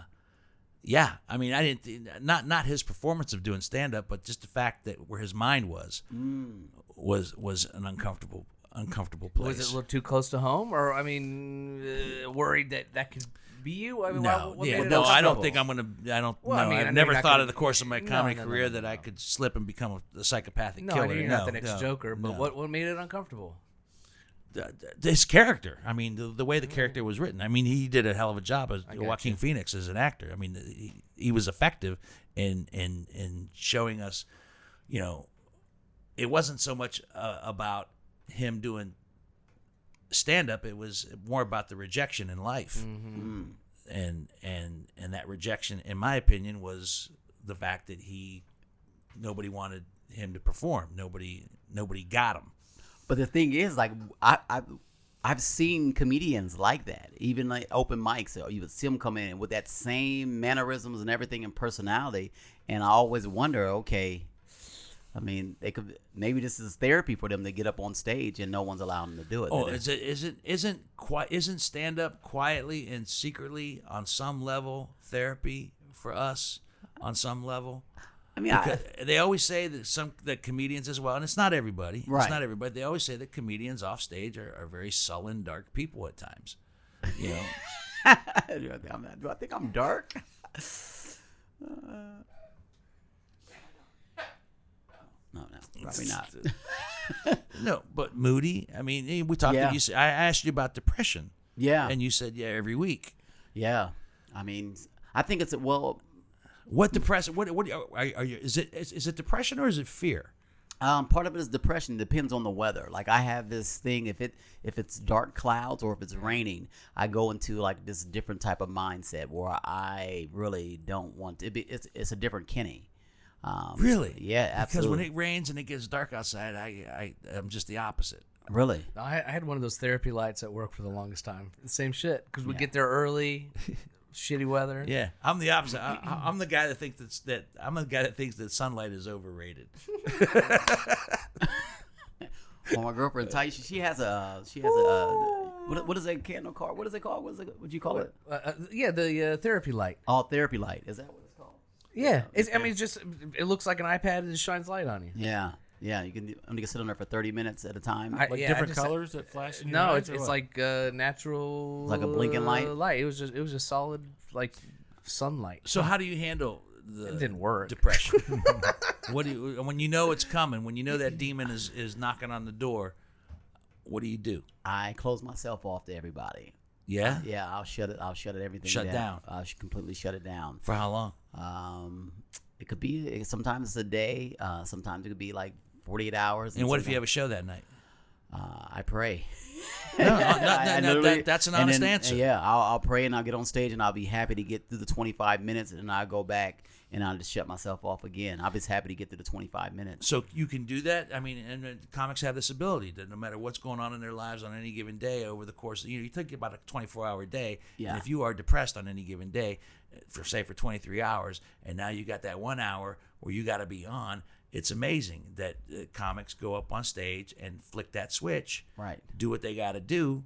S1: yeah i mean i didn't not not his performance of doing stand up but just the fact that where his mind was
S3: Mm.
S1: was was an uncomfortable uncomfortable place
S2: Was it a little too close to home, or I mean, uh, worried that that could be you? I mean, why-
S1: No,
S2: what
S1: yeah, no, I don't think I'm gonna. I don't.
S2: Well, I mean, I
S1: I've
S2: know
S1: never thought
S2: gonna-
S1: of the course of my comedy
S2: no, no,
S1: career
S2: no,
S1: that I could slip and become a, a psychopathic
S2: No, I
S1: killer.
S2: know you're
S1: no,
S2: not the next
S1: no,
S2: Joker, but
S1: no.
S2: what what made it uncomfortable?
S1: Th- th- his character? I mean, the, the way the mm. character was written. I mean, he did a hell of a job as Joaquin
S2: you.
S1: Phoenix as an actor. I mean, he, he was effective in in in showing us. You know, it wasn't so much uh, about him doing stand up. It was more about the rejection in life. Mm-hmm. Hmm. and and and that rejection in my opinion was the fact that he nobody wanted him to perform nobody nobody got him
S3: But the thing is, like, I, I, I've seen comedians like that, even like open mics. Or you would see them come in with that same mannerisms and everything and personality, and I always wonder, okay, I mean, they could maybe this is therapy for them to get up on stage and no one's allowing them to do it.
S1: oh is it isn't isn't quite isn't stand up quietly and secretly on some level therapy for us on some level
S3: I mean, I,
S1: they always say that some that comedians as well, and it's not everybody.
S3: Right.
S1: It's not everybody. They always say that comedians off stage are, are very sullen, dark people at times. You know,
S3: do, I think I'm, do I think I'm dark? Uh, no, no, probably not.
S1: no, but moody. I mean, eh, we talked.
S3: Yeah.
S1: You, I asked you about depression,
S3: Yeah,
S1: and you said yeah every week.
S3: yeah. I mean, I think it's a, well.
S1: What depression? What what are, are you? Is it is, is it depression or is it fear?
S3: Um, part of it is depression. Depends on the weather. Like I have this thing. If it if it's dark clouds or if it's raining, I go into like this different type of mindset where I really don't want to. Be, it's it's a different Kenny. Um,
S1: Really?
S3: Yeah, absolutely.
S1: Because when it rains and it gets dark outside, I I I'm just the opposite.
S3: really.
S2: I, I had one of those therapy lights at work for the longest time. Same shit because we get there early, shitty weather.
S1: Yeah, I'm the opposite. I, I- I'm the guy that thinks that's, that I'm the guy that thinks that sunlight is overrated.
S3: Well, my girlfriend Taisha, she has a she has a uh, what, what is that candle called? What is it called? What is it? What do you call it?
S2: Uh, uh, yeah, the uh, therapy light.
S3: All therapy light. Is that what it's called?
S2: Yeah, it's, I mean, it's just it looks like an iPad and it shines light on you.
S3: Yeah, yeah. You can do- only can sit on there for thirty minutes at a time.
S2: I-
S4: Like
S2: yeah,
S4: different
S2: just-
S4: colors that flash. In
S2: No,
S4: eyes,
S2: it's
S4: or
S2: it's like uh, natural,
S3: Like a blinking light?
S2: uh, Light. It was just it was just solid like sunlight.
S1: So how do you handle the
S2: It didn't work.
S1: depression? what do you when you know it's coming? When you know that demon is is knocking on the door, what do you do?
S3: I close myself off to everybody.
S1: Yeah.
S3: Yeah, I'll shut it. I'll shut it everything
S1: Shut
S3: down.
S1: down.
S3: I'll completely shut it down.
S1: For how long?
S3: Um, it could be sometimes it's a day. Uh, sometimes it could be like forty eight hours.
S1: And what if you have a show that night?
S3: Uh, I pray.
S1: No, no, no,
S3: I-
S1: no,
S3: I
S1: no,
S3: literally-
S1: that- that's an honest
S3: then-
S1: answer.
S3: Yeah, I'll, I'll pray and I'll get on stage and I'll be happy to get through the 25 minutes and then I'll go back and I'll just shut myself off again. I'm just happy to get through the 25 minutes.
S1: So you can do that. I mean, and uh, comics have this ability that no matter what's going on in their lives on any given day over the course, of, you know, you think about a 24 hour day.
S3: Yeah.
S1: And if you are depressed on any given day, uh, for say for 23 hours, and now you got that one hour where you got to be on, it's amazing that uh, comics go up on stage and flick that switch,
S3: Right.
S1: do what they got to do,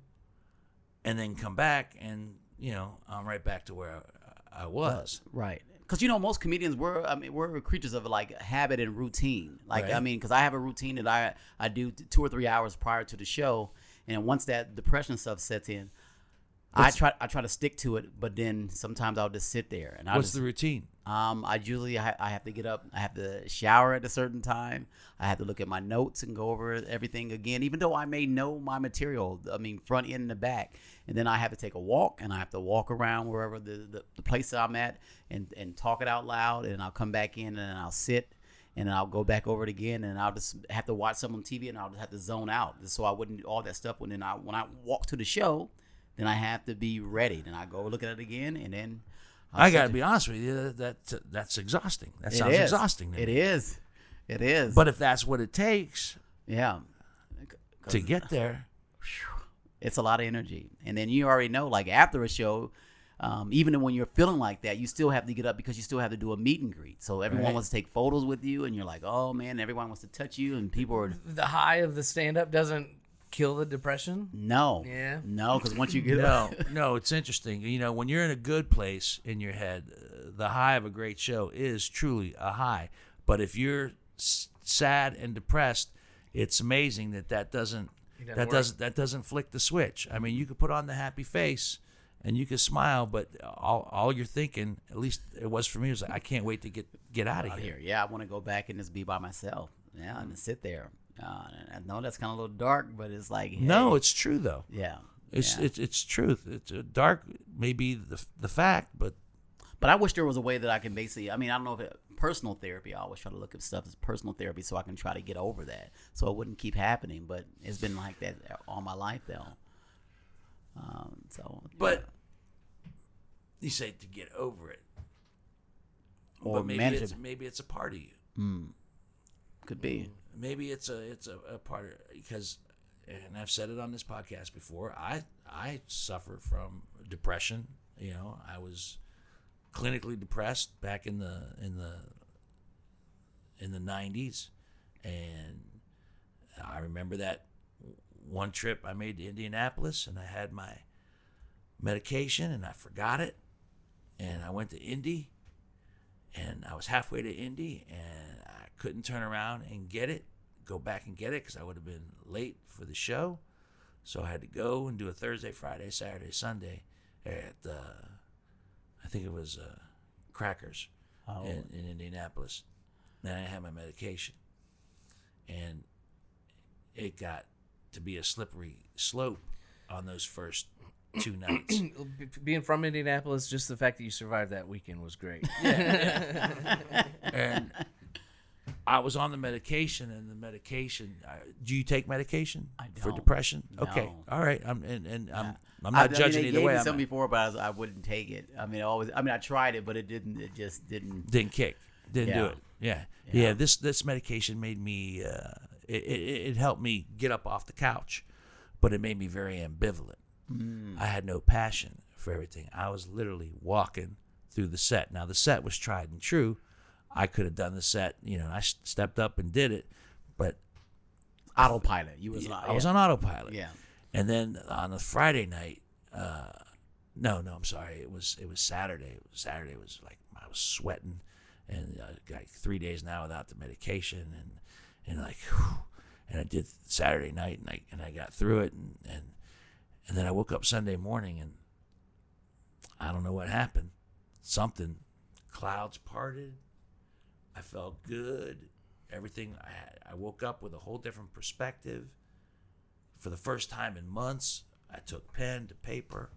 S1: and then come back and you know I'm right back to where I, I was.
S3: Right. Because you know most comedians were I mean we're creatures of like habit and routine. Like I mean because I have a routine that I I do two or three hours prior to the show, and once that depression stuff sets in, I try I try to stick to it. But then sometimes I'll just sit there and I
S1: What's
S3: just
S1: the routine?
S3: Um, I usually I, I have to get up. I have to shower at a certain time. I have to look at my notes and go over everything again, even though I may know my material. I mean, front end and the back. And then I have to take a walk, and I have to walk around wherever the, the, the place I'm at, and and talk it out loud. And I'll come back in, and I'll sit, and then I'll go back over it again, and I'll just have to watch some on TV, and I'll just have to zone out, just so I wouldn't all that stuff. When then I when I walk to the show, then I have to be ready. Then I go look at it again, and then. I'll
S1: I got to be honest with you. That, that that's exhausting. That
S3: It
S1: sounds
S3: is.
S1: exhausting. To
S3: It
S1: me.
S3: is. It is.
S1: But if that's what it takes
S3: yeah,
S1: to get there,
S3: it's a lot of energy. And then you already know, like after a show, um, even when you're feeling like that, you still have to get up because you still have to do a meet and greet. So everyone
S1: Right.
S3: wants to take photos with you, and you're like, oh man, everyone wants to touch you, and people are
S2: The high of the stand up doesn't kill the depression.
S3: no,
S2: Yeah.
S3: no, because once you get
S1: no,
S3: up,
S1: no, it's interesting. You know, when you're in a good place in your head, uh, the high of a great show is truly a high. But if you're s- sad and depressed, it's amazing that that doesn't
S2: doesn't
S1: that
S2: work.
S1: doesn't that doesn't flick the switch. I mean, you could put on the happy face and you could smile, but all, all you're thinking, at least it was for me, was like, I can't wait to get get out of here.
S3: here, yeah, I want to go back and just be by myself, yeah, and sit there. Uh, I know that's kind of a little dark, but it's like
S1: No, it's true though.
S3: yeah,
S1: It's
S3: yeah.
S1: it's it's truth. It's uh, dark, maybe the the fact, but
S3: But I wish there was a way that I can basically. I mean, I don't know if it, personal therapy. I always try to look at stuff as personal therapy, so I can try to get over that, so it wouldn't keep happening. But it's been like that all my life, though. Um, so,
S1: But you say to get over it,
S3: Or
S1: but maybe
S3: manage
S1: it's,
S3: it.
S1: maybe it's a part of you.
S3: could be.
S1: Maybe it's a it's a, a part of because, and I've said it on this podcast before. I I suffer from depression. You know, I was clinically depressed back in the in the in the nineties, and I remember that one trip I made to Indianapolis, and I had my medication, and I forgot it, and I went to Indy, and I was halfway to Indy, and I couldn't turn around and get it, go back and get it because I would have been late for the show. So I had to go and do a Thursday, Friday, Saturday, Sunday at uh, I think it was uh, Crackers in, in Indianapolis. Then I had my medication, and it got to be a slippery slope on those first two nights.
S2: Being from Indianapolis, just the fact that you survived that weekend was great.
S1: and I was on the medication, and the medication. I, do you take medication for
S3: don't.
S1: depression? Okay, all right. I'm and, and I'm I'm
S3: I-
S1: not
S3: I mean,
S1: either
S3: gave
S1: way. I'm
S3: some before, but I, was, I wouldn't take it. I mean, I always. I mean, I tried it, but it didn't. It just didn't.
S1: didn't kick, didn't do
S3: Yeah.
S1: it. Yeah. yeah, This this medication made me. Uh, it, it it helped me get up off the couch, but it made me very ambivalent. I had no passion for everything. I was literally walking through the set. Now the set was tried and true. I could have done the set. You know, I stepped up and did it, but
S3: Autopilot. You was.
S1: I was on autopilot.
S3: Yeah.
S1: And then on a Friday night, uh, no, no, I'm sorry. It was it was Saturday. It was Saturday was like I was sweating, and uh, like three days now without the medication, and and like, whew, and I did Saturday night, and I and I got through it, and and and then I woke up Sunday morning, and I don't know what happened. Something, clouds parted. I felt good. Everything. I had, I woke up with a whole different perspective for the first time in months, I took pen to paper,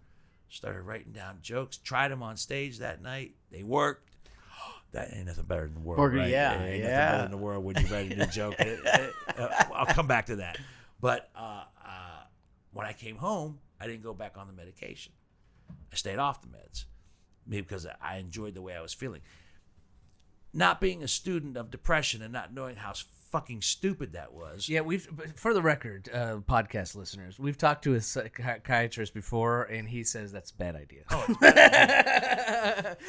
S1: started writing down jokes, tried them on stage that night. They worked. That ain't nothing better than the world,
S3: Worked,
S1: right?
S3: yeah,
S1: ain't nothing better than the world when you're ready to joke. It- it- uh, I'll come back to that. But uh, when I came home, I didn't go back on the medication. I stayed off the meds, maybe because I enjoyed the way I was feeling. Not being a student of depression and not knowing how fucking stupid that was.
S2: Yeah, we've for the record, uh, podcast listeners, we've talked to a psychiatrist before, and he says that's a bad idea.
S1: Oh,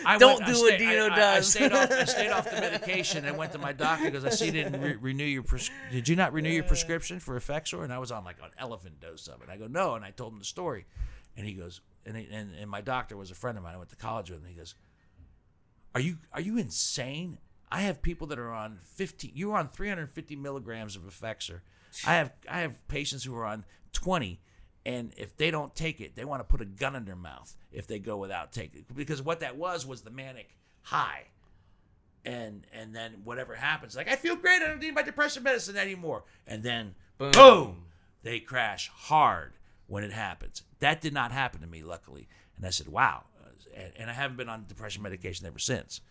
S1: I
S2: Don't
S1: went- I
S2: do what
S1: stayed-
S2: Dino
S1: I- I- I
S2: does.
S1: stayed off. I stayed off the medication and went to my doctor because I see you didn't re- renew your. Pres- did you not renew your prescription for Effexor? And I was on like an elephant dose of it. I go no, and I told him the story, and he goes, and he, and, and my doctor was a friend of mine. I went to college with, and he goes, "Are you are you insane? I have people that are on 15. You're on 350 milligrams of Effexor. I have I have patients who are on 20." And if they don't take it, they want to put a gun in their mouth if they go without taking it. Because what that was was the manic high. And and then whatever happens, like I feel great, I don't need my depression medicine anymore. And then boom, they crash hard when it happens. That did not happen to me, luckily. And I said, wow. And, and I haven't been on depression medication ever since.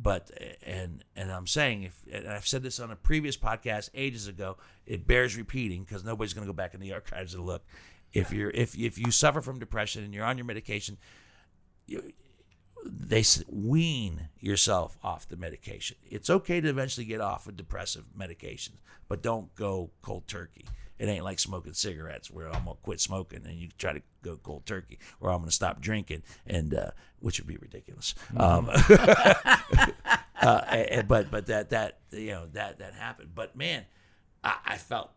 S1: But and and I'm saying if and I've said this on a previous podcast ages ago, it bears repeating because nobody's going to go back in the archives to look. If you're if if you suffer from depression and you're on your medication, you, they wean yourself off the medication. It's okay to eventually get off of depressive medications, but don't go cold turkey. It ain't like smoking cigarettes where I'm gonna quit smoking and you try to go cold turkey, or I'm gonna stop drinking, and uh, which would be ridiculous. Um, uh, a- a- but but that that you know that that happened. But man, I, I felt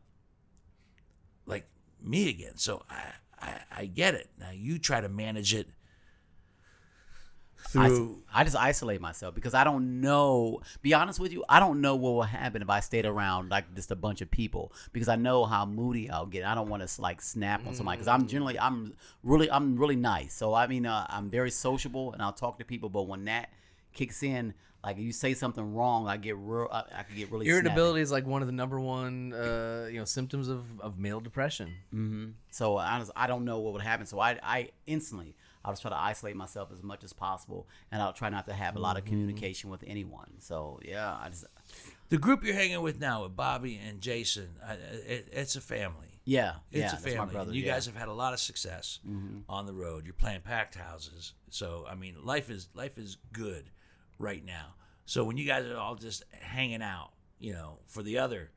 S1: like me again. So I, I I get it. Now you try to manage it through.
S3: I just isolate myself because I don't know. Be honest with you, I don't know what will happen if I stayed around like just a bunch of people because I know how moody I'll get. I don't want to like snap on somebody because I'm generally I'm really I'm really nice. So I mean uh, I'm very sociable and I'll talk to people. But when that kicks in, like you say something wrong, I get real. I, I can get really snappy.
S2: Irritability is like one of the number one, uh, you know, symptoms of, of male depression.
S3: Mm-hmm. So I, I don't know what would happen. So I, I instantly, I'll just try to isolate myself as much as possible, and I'll try not to have a lot
S1: Mm-hmm.
S3: of communication with anyone. So yeah, I just,
S1: The group you're hanging with now with Bobby and Jason, I, it, it's a family.
S3: yeah,
S1: It's
S3: yeah,
S1: a family.
S3: my brother.
S1: you
S3: yeah. Mm-hmm.
S1: guys have had a lot of success on the road. You're playing packed houses, so I mean, life is life is good right now. So when you guys are all just hanging out, you know, for the other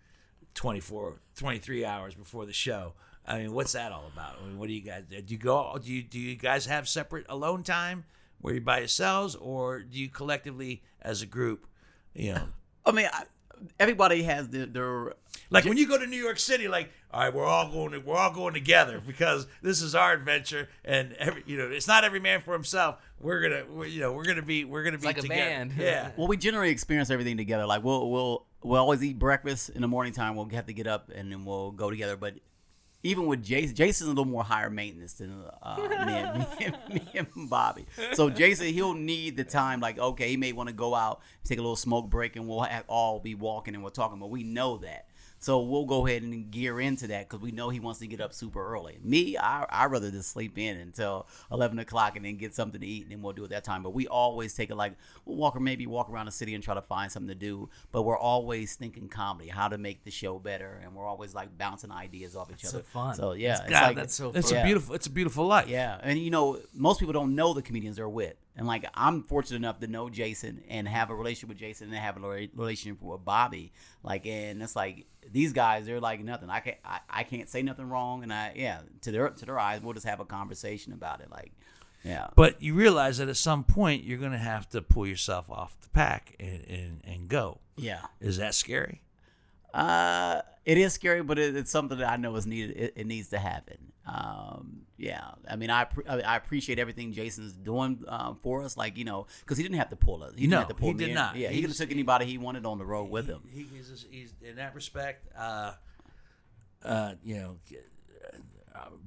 S1: 24, 23 hours before the show, I mean, what's that all about? I mean, what do you guys do? You go? Do you do you guys have separate alone time where you're by yourselves, or do you collectively as a group, you know?
S3: I mean, I, everybody has their, their
S1: Like when you go to New York City, like all right, we're all going to, we're all going together because this is our adventure, and every you know, it's not every man for himself. We're gonna, we're, you know, we're gonna be, we're gonna be
S2: like a band.
S1: Yeah.
S3: Well, we generally experience everything together. Like we'll we'll we'll always eat breakfast in the morning time. We'll have to get up and then we'll go together. But even with Jason, Jason's a little more higher maintenance than uh, me, and, me, me and Bobby. So Jason, he'll need the time. Like okay, he may want to go out, take a little smoke break, and we'll all be walking and we're talking. But we know that. So we'll go ahead and gear into that because we know he wants to get up super early. Me, I I rather just sleep in until eleven o'clock and then get something to eat and then we'll do it that time. But we always take it like we'll walk or maybe walk around the city and try to find something to do. But we're always thinking comedy, how to make the show better, and we're always like bouncing ideas off each
S2: That's
S3: other.
S2: so fun.
S3: So yeah, it's
S2: God,
S3: like,
S2: that's so
S1: It's
S2: fun.
S1: a beautiful, it's a beautiful life.
S3: yeah, and you know, most people don't know the comedians they're with, and like I'm fortunate enough to know Jason and have a relationship with Jason and have a relationship with Bobby. Like, and it's like these guys, they're like nothing. I can't, I, I can't say nothing wrong, and I, yeah, to their to their eyes, we'll just have a conversation about it. Like, yeah,
S1: But you realize that at some point you're gonna have to pull yourself off the pack and and, and go.
S3: yeah.
S1: Is that scary?
S3: Uh, it is scary, but it, it's something that I know is needed. It, it needs to happen. Um, yeah. I mean, I appre- I appreciate everything Jason's doing um, for us. Like you know, because he didn't have to pull us. He didn't
S1: No,
S3: have to pull
S1: he did
S3: in.
S1: not.
S3: Yeah, he could have took anybody he wanted on the road with him.
S1: He, he's, just- he's in that respect. Uh, uh, you know,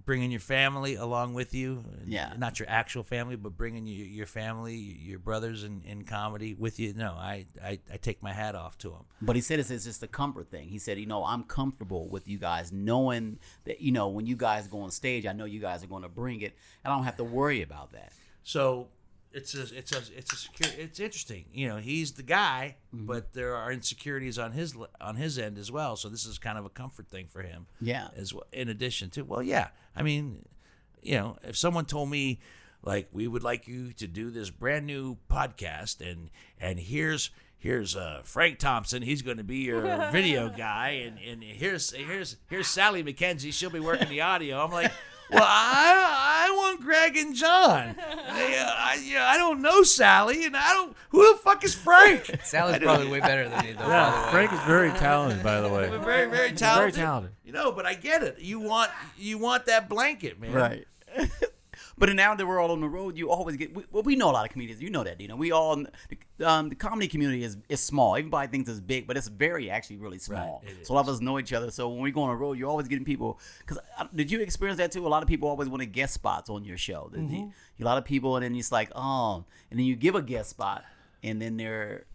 S1: bringing your family along with you.
S3: Yeah.
S1: Not your actual family, but bringing your, your family, your brothers in, in comedy with you. No, I, I, I take my hat off to him.
S3: But he said it's, it's just a comfort thing. He said, you know, I'm comfortable with you guys knowing that, you know, when you guys go on stage, I know you guys are going to bring it, and I don't have to worry about that.
S1: So it's a, it's a, it's a secure, it's interesting. You know, he's the guy,
S3: Mm-hmm.
S1: but there are insecurities on his on his end as well. So this is kind of a comfort thing for him.
S3: Yeah.
S1: As well, in addition to, well, yeah. I mean, you know, if someone told me like we would like you to do this brand new podcast and and here's here's uh, Frank Thompson. He's going to be your video guy, and, and here's here's here's Sally McKenzie. She'll be working the audio. I'm like, well, I I want Greg and John. I, uh, I, yeah, I don't know Sally, and I don't. Who the fuck is Frank?
S2: Sally's probably way better than me, though. by the
S4: Yeah,
S2: way.
S4: Frank is very talented, by the way.
S1: We're very very
S4: He's
S1: talented.
S4: Very talented.
S1: You know, but I get it. You want you want that blanket, man.
S3: Right. but now that we're all on the road, you always get. We, well, we know a lot of comedians. You know that, you Dino. We all the, um, the comedy community is is small. Everybody thinks it's big, but it's very actually really small.
S1: Right,
S3: so a lot of us know each other. So when we go on a road, you're always getting people. Because did you experience that too? A lot of people always want to guest spots on your show.
S1: Mm-hmm.
S3: you- a lot of people, and then it's like, oh, and then you give a guest spot, and then they're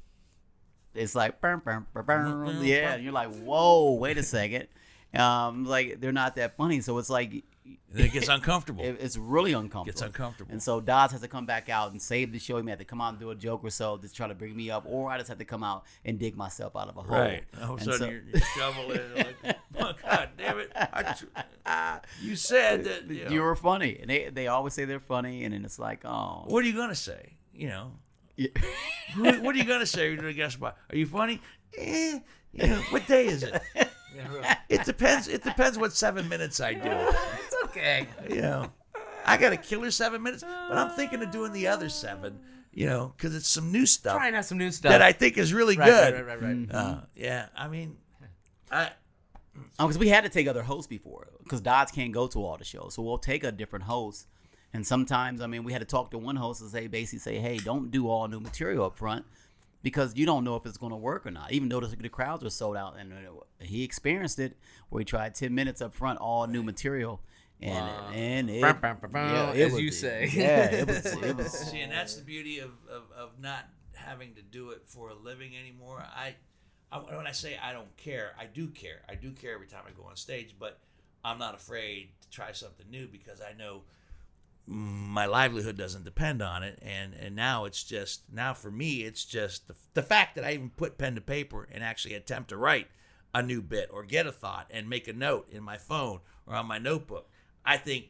S3: it's like yeah and you're like whoa wait a second um like they're not that funny so it's like
S1: And it gets uncomfortable.
S3: it- it's really uncomfortable.
S1: Gets uncomfortable.
S3: And so Dodds has to come back out and save the show. He may have to come out and do a joke or so to try to bring me up, or I just have to come out and dig myself out of a hole.
S1: Right. All of a sudden
S3: so-
S1: you're, you're shoveling. Like, oh, God damn it! I you said that. You know,
S3: you were funny, and they they always say they're funny, and then it's like, oh,
S1: what are you gonna say? You know,
S3: Yeah.
S1: who, what are you gonna say? You're doing a guest spot. Are you funny? Eh, you know, what day is it? It depends. It depends what seven minutes I do.
S2: It's okay.
S1: You know, I got a killer seven minutes, but I'm thinking of doing the other seven. You know, because it's some new stuff
S2: Try and have some new stuff.
S1: that I think is really
S2: right,
S1: good.
S2: Right, right, right, right.
S1: Uh, yeah, I mean, I
S3: because we had to take other hosts before, because Dodds can't go to all the shows, so we'll take a different host. And sometimes, I mean, we had to talk to one host and say, basically, say, hey, don't do all new material up front because you don't know if it's going to work or not. Even though the, the crowds were sold out, and uh, he experienced it where he tried ten minutes up front, all new material, and and it,
S2: Bum, bum, bum, bum,
S3: yeah, it
S2: as
S3: was-
S2: you say.
S3: yeah, it was, it was
S1: See, and that's the beauty of, of, of not having to do it for a living anymore. I, I, when I say I don't care, I do care. I do care every time I go on stage, but I'm not afraid to try something new because I know my livelihood doesn't depend on it. And, and now it's just, now for me, it's just the, the fact that I even put pen to paper and actually attempt to write a new bit or get a thought and make a note in my phone or on my notebook. I think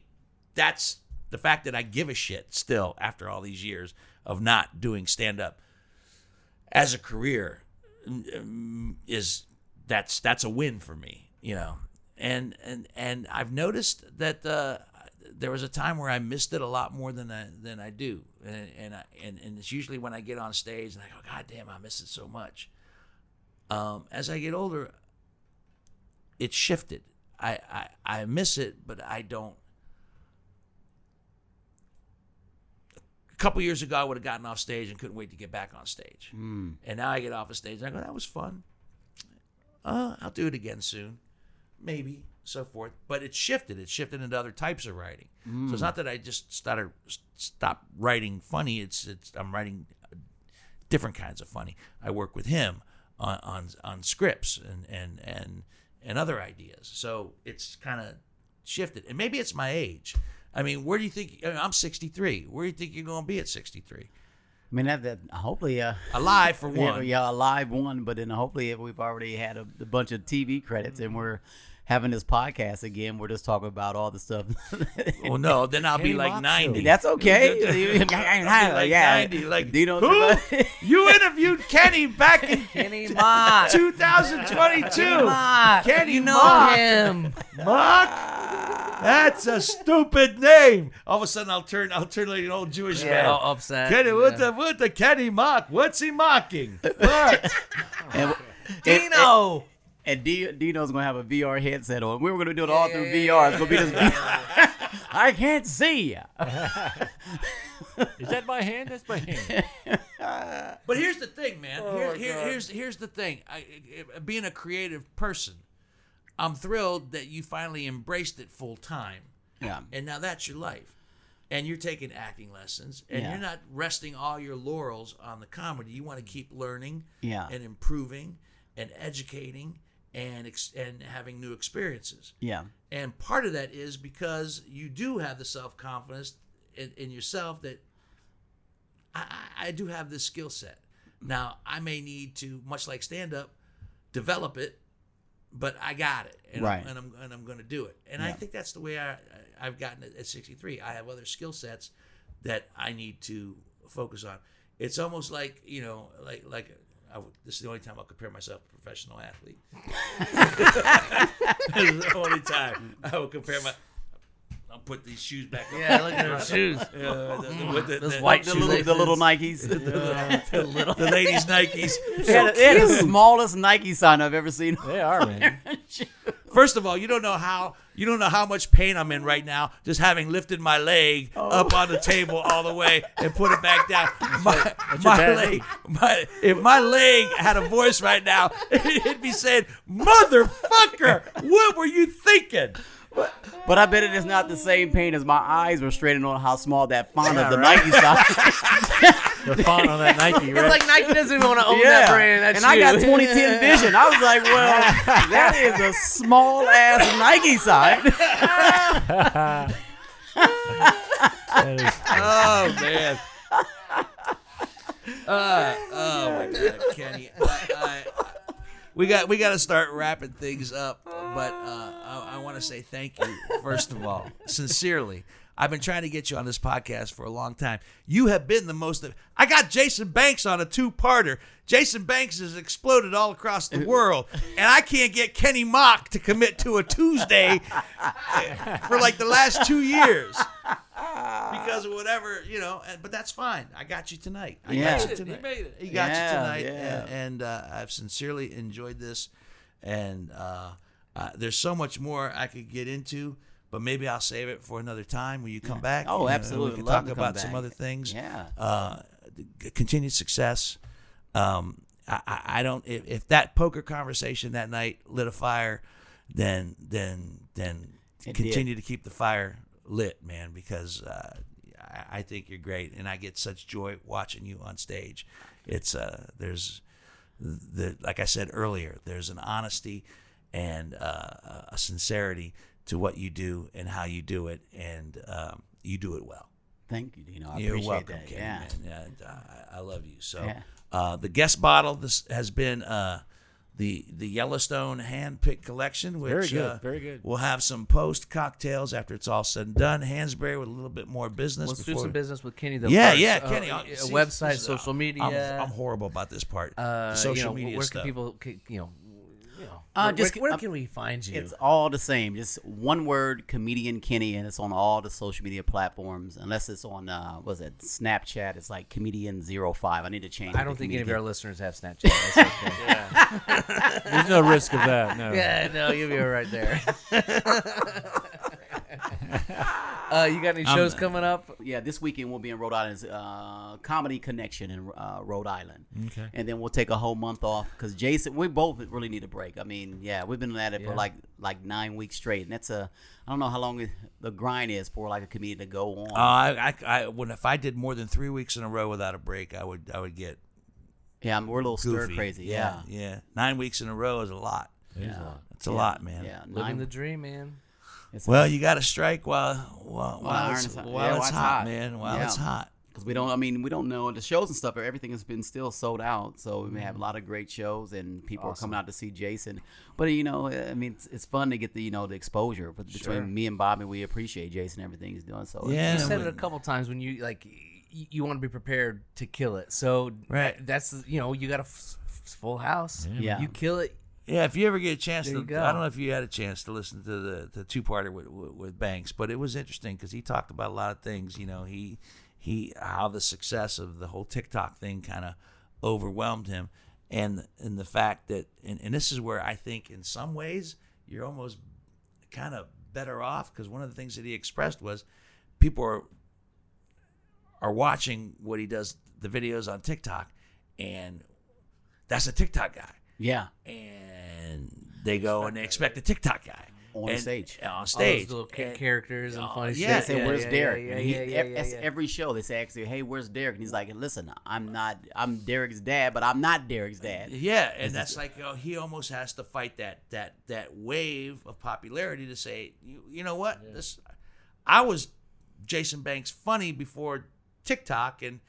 S1: that's the fact that I give a shit still after all these years of not doing stand up as a career mm, is that's that's a win for me, you know. And and and I've noticed that uh, there was a time where I missed it a lot more than I than I do, and and I, and, and it's usually when I get on stage and I go, God damn, I miss it so much. Um, as I get older, it's shifted. I, I I miss it, but I don't. A couple years ago, I would have gotten off stage and couldn't wait to get back on stage. And now I get off a stage and I go, that was fun. Uh, I'll do it again soon, maybe, so forth. But it shifted. It shifted into other types of writing. So it's not that I just started stop writing funny. It's it's I'm writing different kinds of funny. I work with him on on, on scripts and and and and other ideas. So it's kind of shifted, and maybe it's my age. I mean, where do you think I mean, I'm 63? Where do you think you're going to be at 63?
S3: I mean, that, that hopefully, uh,
S1: Alive for
S3: yeah,
S1: one.
S3: yeah, a live one, but then hopefully we've already had a, a bunch of TV credits and we're having this podcast again. We're just talking about all the stuff.
S1: Well, no, then I'll be like 90.
S3: That's okay.
S1: like
S3: yeah,
S1: 90, like,
S3: Dino.
S1: who? you interviewed Kenny back in
S2: Kenny Mock.
S1: 2022.
S2: Mock.
S1: Kenny
S2: you know
S1: Mock.
S2: him.
S1: Mock? That's a stupid name. All of a sudden, I'll turn, I'll turn like an old Jewish
S2: Yeah,
S1: man.
S2: all upset.
S1: Kenny, what the, what the Kenny mock? What's he mocking? What?
S3: and,
S2: Dino.
S3: And D- Dino's gonna have a VR headset on. We were gonna do it all
S2: Yeah,
S3: through VR. It's gonna be this. VR. I can't see ya.
S4: Is that my hand? That's my hand.
S1: But here's the thing, man.
S2: Oh,
S1: Here, here, here's here's the thing. I, I- being a creative person, I'm thrilled that you finally embraced it full time,
S3: Yeah.
S1: and now that's your life. And you're taking acting lessons, and
S3: Yeah.
S1: you're not resting all your laurels on the comedy. You want to keep learning,
S3: Yeah.
S1: and improving, and educating, and ex- and having new experiences.
S3: Yeah.
S1: And part of that is because you do have the self confidence in, in yourself that I, I I do have this skill set. Now, I may need to, much like stand up, develop it, but I got it. And
S3: Right.
S1: I'm, and I'm, and I'm going to do it. And I think that's the way I, I've gotten it at 63. I have other skill sets that I need to focus on. It's almost like, you know, like, like, would, this is the only time I'll compare myself to a professional athlete. this is the only time I will compare my. I'll put these shoes back. on.
S2: Yeah, look at her shoes.
S1: Uh, the, the, the,
S2: Those
S1: the-
S2: white
S3: The little, the little Nikes.
S1: the ladies' Nikes.
S3: They had, they had the smallest Nike sign I've ever seen.
S4: They are, man.
S1: First of all, you don't know how you don't know how much pain I'm in right now, just having lifted my leg up on the table all the way and put it back down. My, my leg, my, if my leg had a voice right now, it'd be saying, "Motherfucker, what were you thinking?"
S3: But I bet it is not the same pain as my eyes were straining on how small that font
S1: Yeah,
S3: of the
S1: right.
S3: Nike sign.
S4: The font on that Nike,
S2: It's like Nike doesn't even want to own that brand. That's
S3: and I got 2010 vision. I was like, well, that is a small ass Nike sign.
S4: That is-
S1: Oh man. Uh, oh my God, Kenny. I, I, we got we got to start wrapping things up, but uh, I, I want to say thank you first of all, sincerely. I've been trying to get you on this podcast for a long time. You have been the most. I got Jason Banks on a two-parter. Jason Banks has exploded all across the world, and I can't get Kenny Mock to commit to a Tuesday for like the last two years because of whatever you know. But that's fine. I got you tonight. I
S3: Yeah.
S1: got you tonight.
S4: He made it.
S1: He got
S3: Yeah,
S1: you tonight,
S3: yeah.
S1: and, and uh, I've sincerely enjoyed this. And uh, uh, there's so much more I could get into, but maybe I'll save it for another time when you come back.
S3: Oh,
S1: uh,
S3: absolutely.
S1: We can
S3: Love
S1: talk about some other things.
S3: Yeah.
S1: Uh, continued success. Um, I, I don't. If, if that poker conversation that night lit a fire, then then then
S3: It
S1: continue to keep the fire lit, man. Because uh, I, I think you're great, and I get such joy watching you on stage. It's uh, there's the like I said earlier, there's an honesty and uh, a sincerity to what you do and how you do it, and um, you do it well.
S3: Thank you, Dino. I
S1: You're
S3: appreciate
S1: welcome,
S3: that.
S1: Kenny,
S3: yeah.
S1: man. And, uh, I- I love you. So,
S3: Yeah.
S1: uh, the guest bottle this has been uh, the the Yellowstone hand picked collection, which
S4: Very good,
S1: uh,
S4: very good.
S1: We'll have some post cocktails after it's all said and done. Hansberry with a little bit more business.
S2: Let's do some business with Kenny though.
S1: Yeah,
S2: first.
S1: yeah,
S2: Uh,
S1: Kenny.
S2: a
S1: I'll- see,
S2: website,
S1: this is-
S2: social media.
S1: I'm, I'm horrible about this part.
S2: uh,
S1: social
S2: you know,
S1: media
S2: where
S1: stuff.
S2: can people, c- you know,
S3: Uh,
S2: where,
S3: just-
S2: where, where can we find you?
S3: It's all the same. Just one word, comedian Kenny, and it's on all the social media platforms. Unless it's on, uh, was it Snapchat? It's like comedian 05. I need to change. it
S2: I
S3: to
S2: don't think any of our listeners have Snapchat. That's okay.
S4: There's no risk of that. No.
S2: yeah, no, you'll be all right there. uh, you got any shows coming up?
S3: Yeah, this weekend we'll be in Rhode Island. Uh, Comedy Connection in uh, Rhode Island.
S4: Okay.
S3: And then we'll take a whole month off because Jason, we both really need a break. I mean, yeah, we've been at it
S2: Yeah.
S3: for like like nine weeks straight, and that's a I don't know how long the grind is for like a comedian to go on.
S1: Uh, I, I, I, when if I did more than three weeks in a row without a break, I would, I would get
S3: yeah, we're a little stir crazy. Yeah,
S1: yeah. Nine weeks in a row is a lot.
S4: It is a lot.
S1: It's a lot, man.
S3: yeah.
S2: Living
S3: nine-
S2: the dream, man.
S3: It's-
S1: Well, you got to strike while while, while,
S3: iron
S1: it's,
S3: is hot.
S1: while
S3: Yeah,
S1: it's
S3: it's
S1: hot,
S3: hot.
S1: man. While
S3: Yeah.
S1: it's hot.
S3: because we don't. I mean, we don't know the shows and stuff. Everything has been still sold out, so we may have a lot of great shows, and people are coming out to see Jason. But you know, I mean, it's, it's fun to get the you know the exposure. But between
S2: Sure.
S3: me and Bobby, we appreciate Jason and everything he's doing. So
S1: Yeah.
S2: You said
S1: we-
S2: it a couple times when you like you, you want to be prepared to kill it. So
S1: Right.
S2: that's you know you got a f- f- full house.
S3: Yeah.
S2: you kill it.
S1: Yeah, if you ever get a chance
S2: There
S1: to. I don't know if you had a chance to listen to the the two parter with, with with Banks, but it was interesting because he talked about a lot of things. You know, he he how the success of the whole TikTok thing kind of overwhelmed him, and and the fact that and, and this is where I think in some ways you're almost kind of better off because one of the things that he expressed was people are are watching what he does the videos on TikTok, and that's a TikTok guy
S3: yeah,
S1: and they go and they expect a TikTok guy
S3: On
S1: And-
S3: stage.
S1: On
S2: All those
S1: stage,
S2: little
S1: And-
S2: characters and
S1: Oh,
S2: funny
S1: yeah,
S2: shit.
S3: They say, "Where's
S2: yeah,
S3: Derek?"
S2: Yeah,
S3: And
S2: yeah,
S3: he,
S2: yeah, yeah, yeah.
S3: every show they say, "Actually, hey, where's Derek?" And he's like, "Listen, I'm not. I'm Derek's dad, but I'm not Derek's dad."
S1: yeah, and that's like you know, he almost has to fight that that that wave of popularity to say, you, you know what, this, I was Jason Banks funny before TikTok, and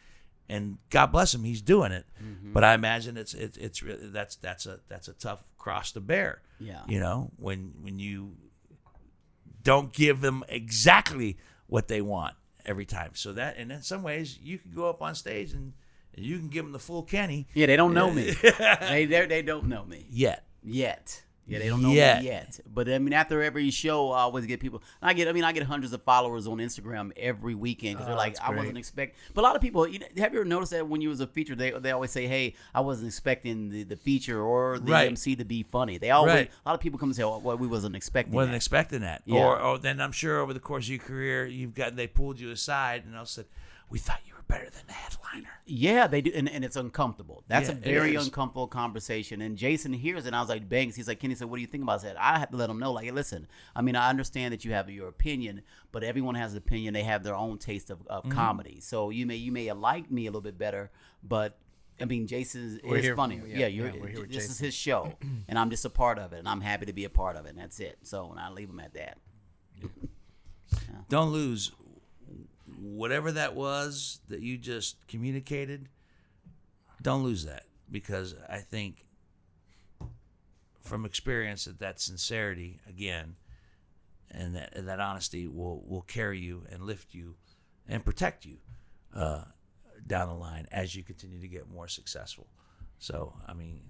S1: and God bless him, he's doing it.
S3: Mm-hmm.
S1: But I imagine it's it's it's really that's that's a that's a tough cross to bear.
S3: Yeah.
S1: you know when when you don't give them exactly what they want every time. So that, and in some ways, you can go up on stage and, and you can give them the full Kenny
S3: Yeah, they don't know me. they they they don't know me
S1: yet.
S3: yet. Yeah, they don't know
S1: Yet.
S3: me yet. But I mean, after every show, I always get people. I get. I mean, I get hundreds of followers on Instagram every weekend because they're oh,
S2: like,
S3: I
S2: great.
S3: wasn't expect. But a lot of people, you know, have you ever noticed that when you was a feature, they they always say, Hey, I wasn't expecting the, the feature or the
S1: Right.
S3: MC to be funny. They always.
S1: Right.
S3: A lot of people come and say, oh, Well, we wasn't expecting.
S1: Wasn't
S3: that.
S1: expecting that.
S3: Yeah.
S1: Or, or then I'm sure over the course of your career, you've got they pulled you aside and all said, "We thought you were better than the headliner."
S3: Yeah, they do, and, and it's uncomfortable. That's
S1: Yeah,
S3: a very uncomfortable conversation. And Jason hears it, and I was like, "Banks." He's like, "Kenny said, what do you think about that?" I have to let him know, like, hey, listen. I mean, I understand that you have your opinion, but everyone has an opinion. They have their own taste of, of
S1: Mm-hmm.
S3: comedy. So you may you may like me a little bit better, but I mean, Jason is
S2: here-
S3: funnier.
S2: yeah,
S3: Yeah, you're.
S2: yeah, we're here with
S3: this is his show, and I'm just a part of it, and I'm happy to be a part of it. And that's it. So, and I leave him at that.
S1: Don't lose whatever that was that you just communicated. Don't lose that because I think from experience that that sincerity again and that and that honesty will will carry you and lift you and protect you uh, down the line as you continue to get more successful. So I mean,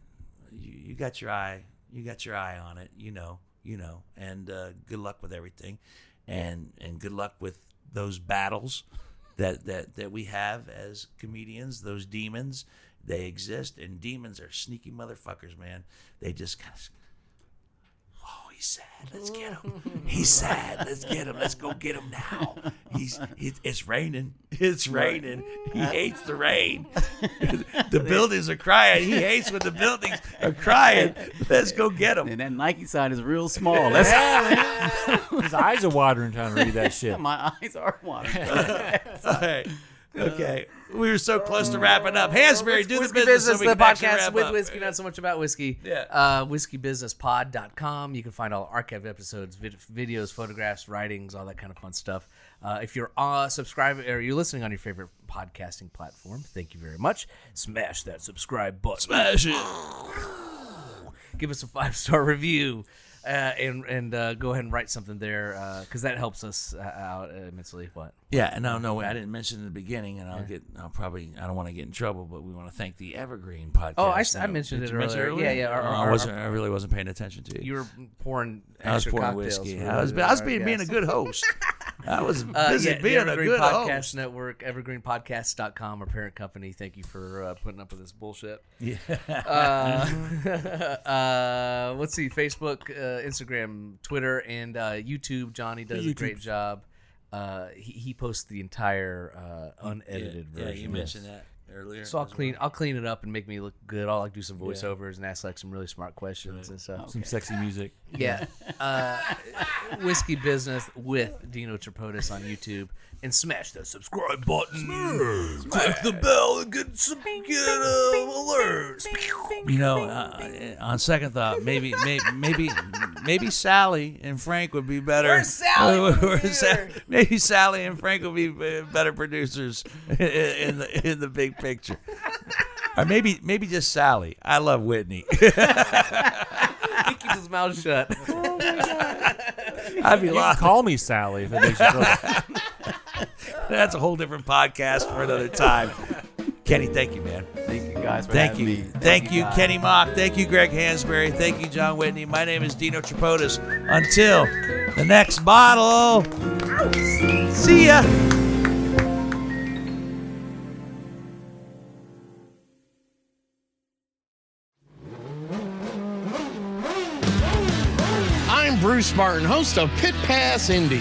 S1: you, you got your eye you got your eye on it. You know you know, and uh, good luck with everything, and and good luck with those battles that that that we have as comedians. Those demons they exist, and demons are sneaky motherfuckers, man. They just kind of. He's sad. Let's get him. He's sad. Let's get him. Let's go get him now. He's it, it's raining. It's raining. He hates the rain. the buildings are crying. He hates when the buildings are crying. Let's go get him.
S3: And that Nike sign is real small. That's
S4: His eyes are watering trying to read that shit.
S3: my eyes are watering.
S1: All right. Okay. We were so close to wrapping up. Hansberry, do the
S2: Whiskey
S1: business, so we
S2: the
S1: can actually
S2: podcast
S1: wrap
S2: with
S1: up.
S2: whiskey, not so much about whiskey.
S1: Yeah.
S2: Uh, whiskeybusinesspod.com. You can find all archived episodes, vid- videos, photographs, writings, all that kind of fun stuff. Uh, if you're uh, subscribing or you're listening on your favorite podcasting platform, thank you very much. Smash that subscribe button.
S1: Smash it.
S2: give us a five star review. Uh, and and uh, go ahead and write something there because that helps us uh, out immensely. What?
S1: Yeah, and no, no, I didn't mention in the beginning, and I'll get, I'll probably, I don't want to get in trouble, but we want to thank the Evergreen podcast.
S2: Oh, I,
S1: Network.
S2: mentioned it
S1: mention
S2: earlier. Yeah, yeah, our- our-
S1: I wasn't, I really wasn't paying attention to you.
S2: You were pouring.
S1: I was pouring whiskey. I was, I was being, being a good host. I was
S2: Uh,
S1: busy
S2: yeah, the
S1: being a
S2: Evergreen
S1: good
S2: Podcast
S1: host.
S2: Network, evergreenpodcast.com, our parent company. Thank you for uh, putting up with this bullshit.
S1: Yeah.
S2: Uh, uh, let's see, Facebook, uh, Instagram, Twitter, and uh, YouTube. Johnny does a great job. Uh, he, he posts the entire uh, unedited
S1: yeah,
S2: version.
S1: you mentioned that earlier.
S2: So I'll
S1: as
S2: clean.
S1: well.
S2: I'll clean it up and make me look good. I'll like do some voiceovers and ask like some really smart questions and stuff.
S4: Some sexy music.
S2: Yeah. Uh, Whiskey Business with Dino Tripodis on YouTube. And smash that subscribe button. Click the bell and get some get uh, alerts.
S1: You know, uh, on second thought, maybe, maybe, maybe, maybe Sally and Frank would be better.
S2: Where's Sally?
S1: Where's Sa- maybe Sally and Frank would be uh, better producers in, in the in the big picture. Or maybe, maybe just Sally. I love Whitney.
S2: He keeps his mouth shut.
S1: I'd be
S4: You can
S1: lost.
S4: call me Sally if it makes you feel better.
S1: That's a whole different podcast for another time. Kenny, thank you, man.
S3: Thank you guys for
S1: Thank
S3: having
S1: you.
S3: me.
S1: Thank you,
S3: guys.
S1: Kenny Mock. Thank you, Greg Hansberry. Thank you, John Whitney. My name is Dino Tripodis. Until the next bottle. See ya.
S5: I'm Bruce Martin, host of Pit Pass Indy.